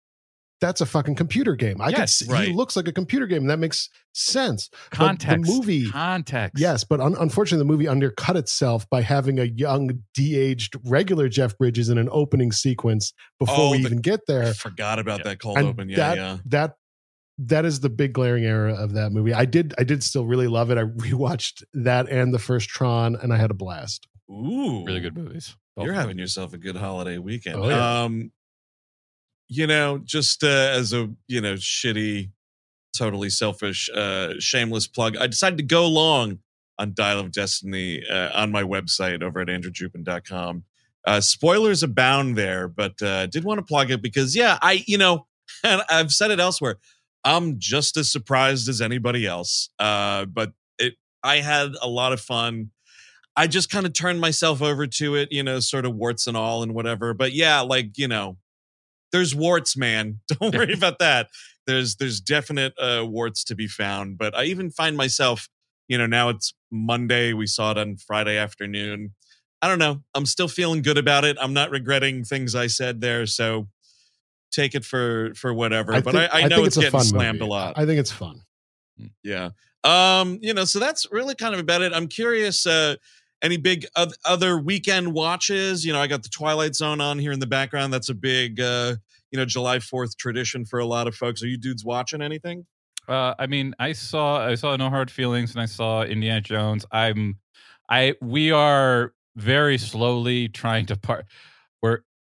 S2: that's a fucking computer game. I yes, can see right. he looks like a computer game, that makes sense.
S3: Context,
S2: but the movie,
S3: context,
S2: yes, but un- unfortunately, the movie undercut itself by having a young, de-aged, regular Jeff Bridges in an opening sequence before oh, we the, even get there. I
S1: forgot about yeah. that cold and open. Yeah,
S2: that,
S1: yeah.
S2: That that is the big glaring error of that movie. I did, I did still really love it. I rewatched that and the first Tron, and I had a blast.
S1: Ooh,
S3: really good movies.
S1: Both You're having yourself a good holiday weekend.
S2: Oh, yeah.
S1: Um, you know, just uh, as a you know shitty, totally selfish, uh, shameless plug, I decided to go long on Dial of Destiny uh, on my website over at andrewjupin.com. Uh, spoilers abound there, but uh, did want to plug it because yeah, I you know, and I've said it elsewhere. I'm just as surprised as anybody else. Uh, but it I had a lot of fun. I just kind of turned myself over to it, you know, sort of warts and all and whatever. But yeah, like, you know, there's warts, man. Don't worry about that. There's there's definite uh warts to be found. But I even find myself, you know, now it's Monday. We saw it on Friday afternoon. I don't know. I'm still feeling good about it. I'm not regretting things I said there. So take it for for whatever.
S2: I
S1: but
S2: think-
S1: I, I
S2: I
S1: know
S2: think
S1: it's,
S2: it's
S1: getting slammed
S2: movie.
S1: a lot.
S2: I think it's fun.
S1: Yeah. Um, you know, so that's really kind of about it. I'm curious, uh, any big other weekend watches? You know, I got the Twilight Zone on here in the background. That's a big uh, you know, July 4th tradition for a lot of folks. Are you dudes watching anything?
S3: Uh, I mean, I saw I saw No Hard Feelings and I saw Indiana Jones. I'm, I we are very slowly trying to part.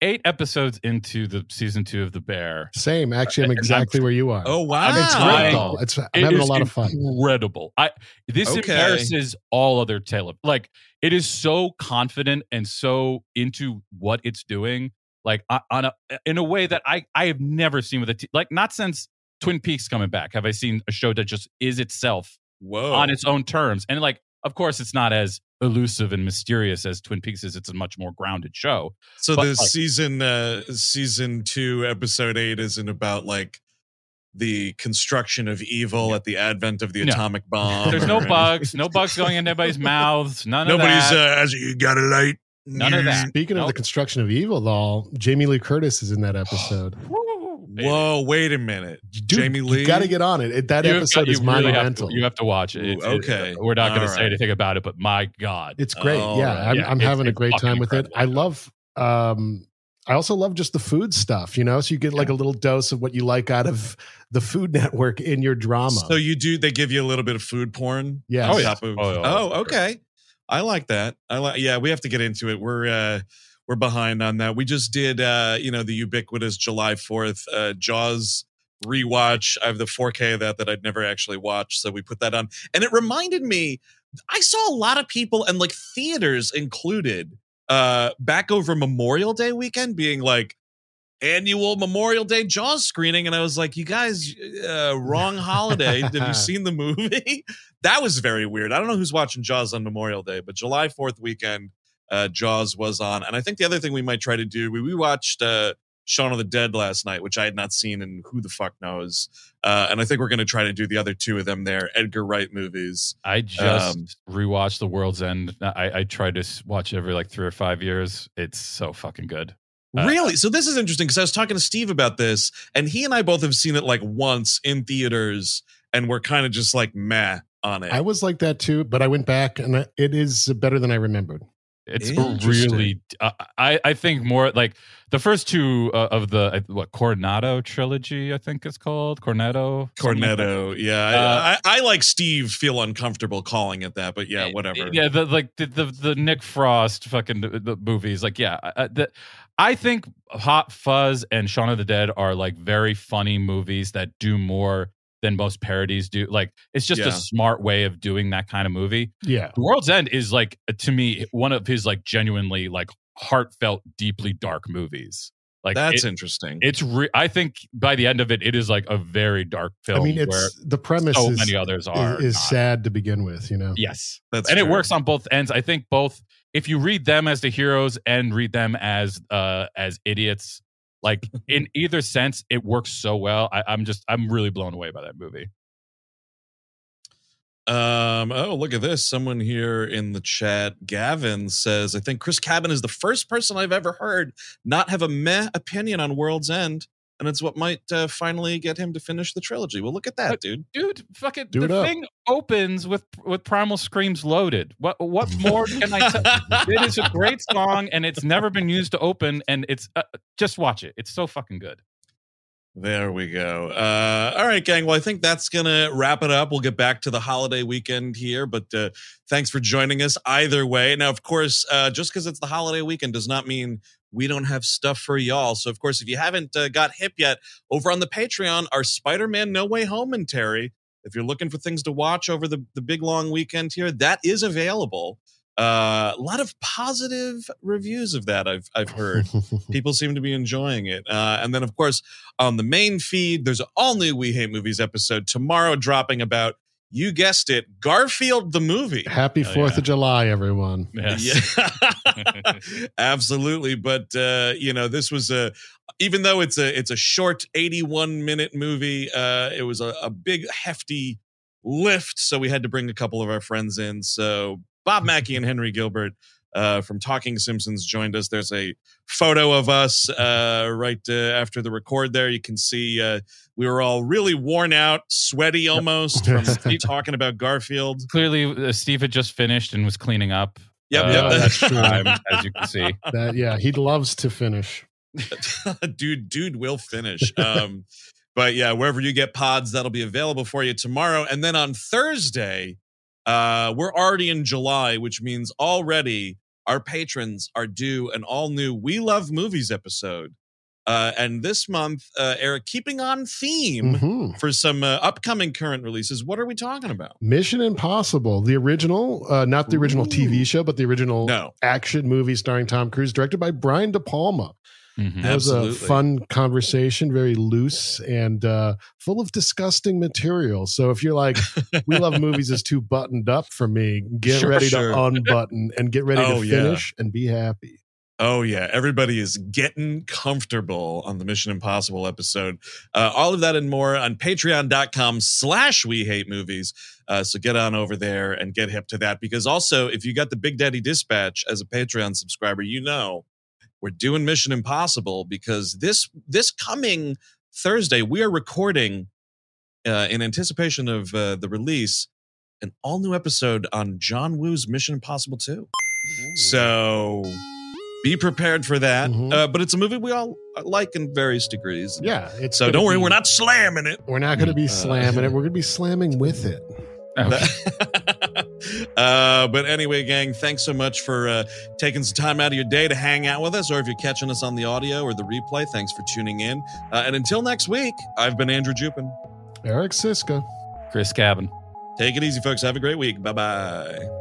S3: We're eight episodes into the season two of The Bear.
S2: Same. Actually, I'm
S3: And I'm-
S2: exactly where you are.
S1: Oh wow.
S2: it's
S3: I-
S2: great though. It's I'm
S3: It
S2: having a lot of fun.
S3: Incredible. I this
S1: Okay.
S3: embarrasses all other tale. Like it is so confident and so into what it's doing. Like on- on a in a way that I I have never seen with a t- like not since Twin Peaks coming back have I seen a show that just is itself
S1: Whoa.
S3: on its own terms. And like, of course, it's not as elusive and mysterious as Twin Peaks is. It's a much more grounded show.
S1: so
S3: but,
S1: the
S3: like-
S1: season uh season 2 episode 8 isn't about like the construction of evil at the advent of the
S3: No.
S1: atomic bomb.
S3: There's no
S1: anything.
S3: bugs, no bugs going in anybody's mouths. None of
S1: Nobody's
S3: that.
S1: uh as you got a light.
S3: None of that.
S2: Speaking of the construction of evil, though, Jamie Lee Curtis is in that episode.
S3: Woo, baby.
S1: Whoa, wait a minute.
S2: Dude,
S1: Jamie Lee?
S2: you got to get on it. It- That
S3: You
S2: episode
S3: got-
S2: is
S3: you really have
S2: monumental.
S3: to- you have to watch it.
S1: Ooh,
S3: It's- it-
S1: okay.
S3: we're not going
S1: All
S3: to say
S1: right.
S3: anything about it, but my God,
S2: It's great.
S1: All
S2: yeah,
S1: right.
S2: I'm,
S3: Yeah,
S2: I'm having a great time with it. I love. Um, I also love just the food stuff, you know. So you get like a little dose of what you like out of the Food Network in your drama.
S1: So you do they give you a little bit of food porn?
S2: Yes. Oh,
S3: yeah.
S1: of-
S3: Oh, yeah,
S1: oh, okay. I like that. I like yeah, we have to get into it. We're uh we're behind on that. We just did uh, you know, the ubiquitous July 4th uh Jaws rewatch. I have the 4K of that that I'd never actually watched, so we put that on. And it reminded me I saw a lot of people and like theaters included uh back over Memorial Day weekend being like annual Memorial Day Jaws screening, and I was like, "You guys, uh, wrong holiday. Have you seen the movie?" that was very weird. I don't know who's watching Jaws on Memorial Day, but July Fourth weekend, uh, Jaws was on, and I think the other thing we might try to do, we we watched uh, Shaun of the Dead last night, which I had not seen, and who the fuck knows. Uh, and I think we're going to try to do the other two of them there, Edgar Wright movies.
S3: I just
S1: Um,
S3: rewatched The World's End. I, I try to s- watch every like three or five years. It's so fucking good. Uh,
S1: Really? So this is interesting because I was talking to Steve about this, and he and I both have seen it like once in theaters, and we're kind of just like meh on it.
S2: I was like that too, but I went back and it is better than I remembered.
S3: It's really. Uh, I I think more like the first two uh, of the what Coronado trilogy. I think it's called Cornetto. something like.
S1: Cornetto, yeah. I-
S3: Uh,
S1: I, I, like Steve feel uncomfortable calling it that, but yeah, whatever.
S3: Yeah, the like the the, the Nick Frost fucking the, the movies. Like, yeah, uh, the, I think Hot Fuzz and Shaun of the Dead are like very funny movies that do more than most parodies do. Like, it's just
S1: Yeah.
S3: a smart way of doing that kind of movie.
S2: Yeah.
S3: The World's End is like to me one of his like genuinely like heartfelt, deeply dark movies. Like
S1: That's
S3: it-
S1: interesting.
S3: it's re- I think by the end of it, it is like a very dark film.
S2: I mean,
S3: where
S2: it's the premise
S3: so
S2: is,
S3: many others are
S2: is, is sad to begin with, you know.
S3: Yes,
S1: That's
S3: and it works on both ends. I think both. If you read them as the heroes and read them as uh as idiots, like in either sense, it works so well. I, I'm just I'm really blown away by that movie.
S1: Um, oh, look at this. Someone here in the chat, Gavin says, I think Chris Cabin is the first person I've ever heard not have a meh opinion on World's End. And it's what might uh, finally get him to finish the trilogy. Well, look at that, dude.
S3: Dude, fucking
S2: Do it
S3: the
S2: up.
S3: thing opens with with Primal Screams loaded. What what more can I tell? it is a great song, and it's never been used to open. And it's uh, just watch it. It's so fucking good.
S1: There we go. Uh, all right, gang. Well, I think that's going to wrap it up. We'll get back to the holiday weekend here, but uh, thanks for joining us either way. Now, of course, uh, just because it's the holiday weekend does not mean we don't have stuff for y'all. So, of course, if you haven't uh, got hip yet, over on the Patreon, our Spider Man No Way Home and Terry, if you're looking for things to watch over the, the big long weekend here, that is available. Uh, a lot of positive reviews of that I've I've heard people seem to be enjoying it. Uh, and then, of course, on the main feed, there's an all new We Hate Movies episode tomorrow dropping about You guessed it, Garfield the movie.
S2: Happy
S3: Oh,
S2: Fourth
S3: yeah.
S2: of July, everyone.
S3: Yes.
S1: Yeah, absolutely. But uh, you know, this was a even though it's a it's a short eighty one minute movie. Uh, it was a, a big hefty lift, so we had to bring a couple of our friends in. So Bob Mackey and Henry Gilbert. Uh, from Talking Simpsons joined us. There's a photo of us uh, right uh, after the record. There, you can see uh, we were all really worn out, sweaty almost from talking about Garfield.
S3: Clearly, uh, Steve had just finished and was cleaning up.
S1: Yep,
S3: uh,
S1: yep.
S3: at
S2: That's true.
S3: as you can see.
S2: That yeah, he loves to finish.
S1: dude, dude will finish. Um, but yeah, wherever you get pods, that'll be available for you tomorrow. And then on Thursday, uh, we're already in July, which means already our patrons are due an all new We Love Movies episode. Uh, and this month, uh, Eric, keeping on theme
S2: Mhm.
S1: for some uh, upcoming current releases, what are we talking about?
S2: Mission Impossible, the original, uh, not the original
S1: Ooh.
S2: TV show, but the original
S1: No.
S2: action movie starring Tom Cruise, directed by Brian De Palma.
S3: Mhm.
S2: That was a fun conversation, very loose and uh, full of disgusting material. So if you're like, we love movies is too buttoned up for me, get
S1: Sure,
S2: ready
S1: sure.
S2: to unbutton and get ready
S1: Oh,
S2: to
S1: yeah.
S2: finish and be happy.
S1: Oh yeah, everybody is getting comfortable on the Mission Impossible episode. Uh, all of that and more on patreon.com slash we hate movies. Uh, so get on over there and get hip to that. Because also, if you got the Big Daddy Dispatch as a Patreon subscriber, you know we're doing Mission Impossible because this this coming Thursday, we are recording uh, in anticipation of uh, the release an all new episode on John Woo's Mission Impossible 2. So be prepared for that.
S2: Mhm.
S1: Uh, but it's a movie we all like in various degrees.
S2: Yeah. It's
S1: So don't worry,
S2: be-
S1: we're not slamming it.
S2: We're not going to be
S1: Uh,
S2: slamming it. We're going to be slamming with it.
S3: Okay.
S1: uh, but anyway, gang, thanks so much for uh, taking some time out of your day to hang out with us. Or if you're catching us on the audio or the replay, thanks for tuning in. Uh, and until next week, I've been Andrew Jupin.
S2: Eric Szyszka.
S3: Chris Cabin.
S1: Take it easy, folks. Have a great week. Bye bye.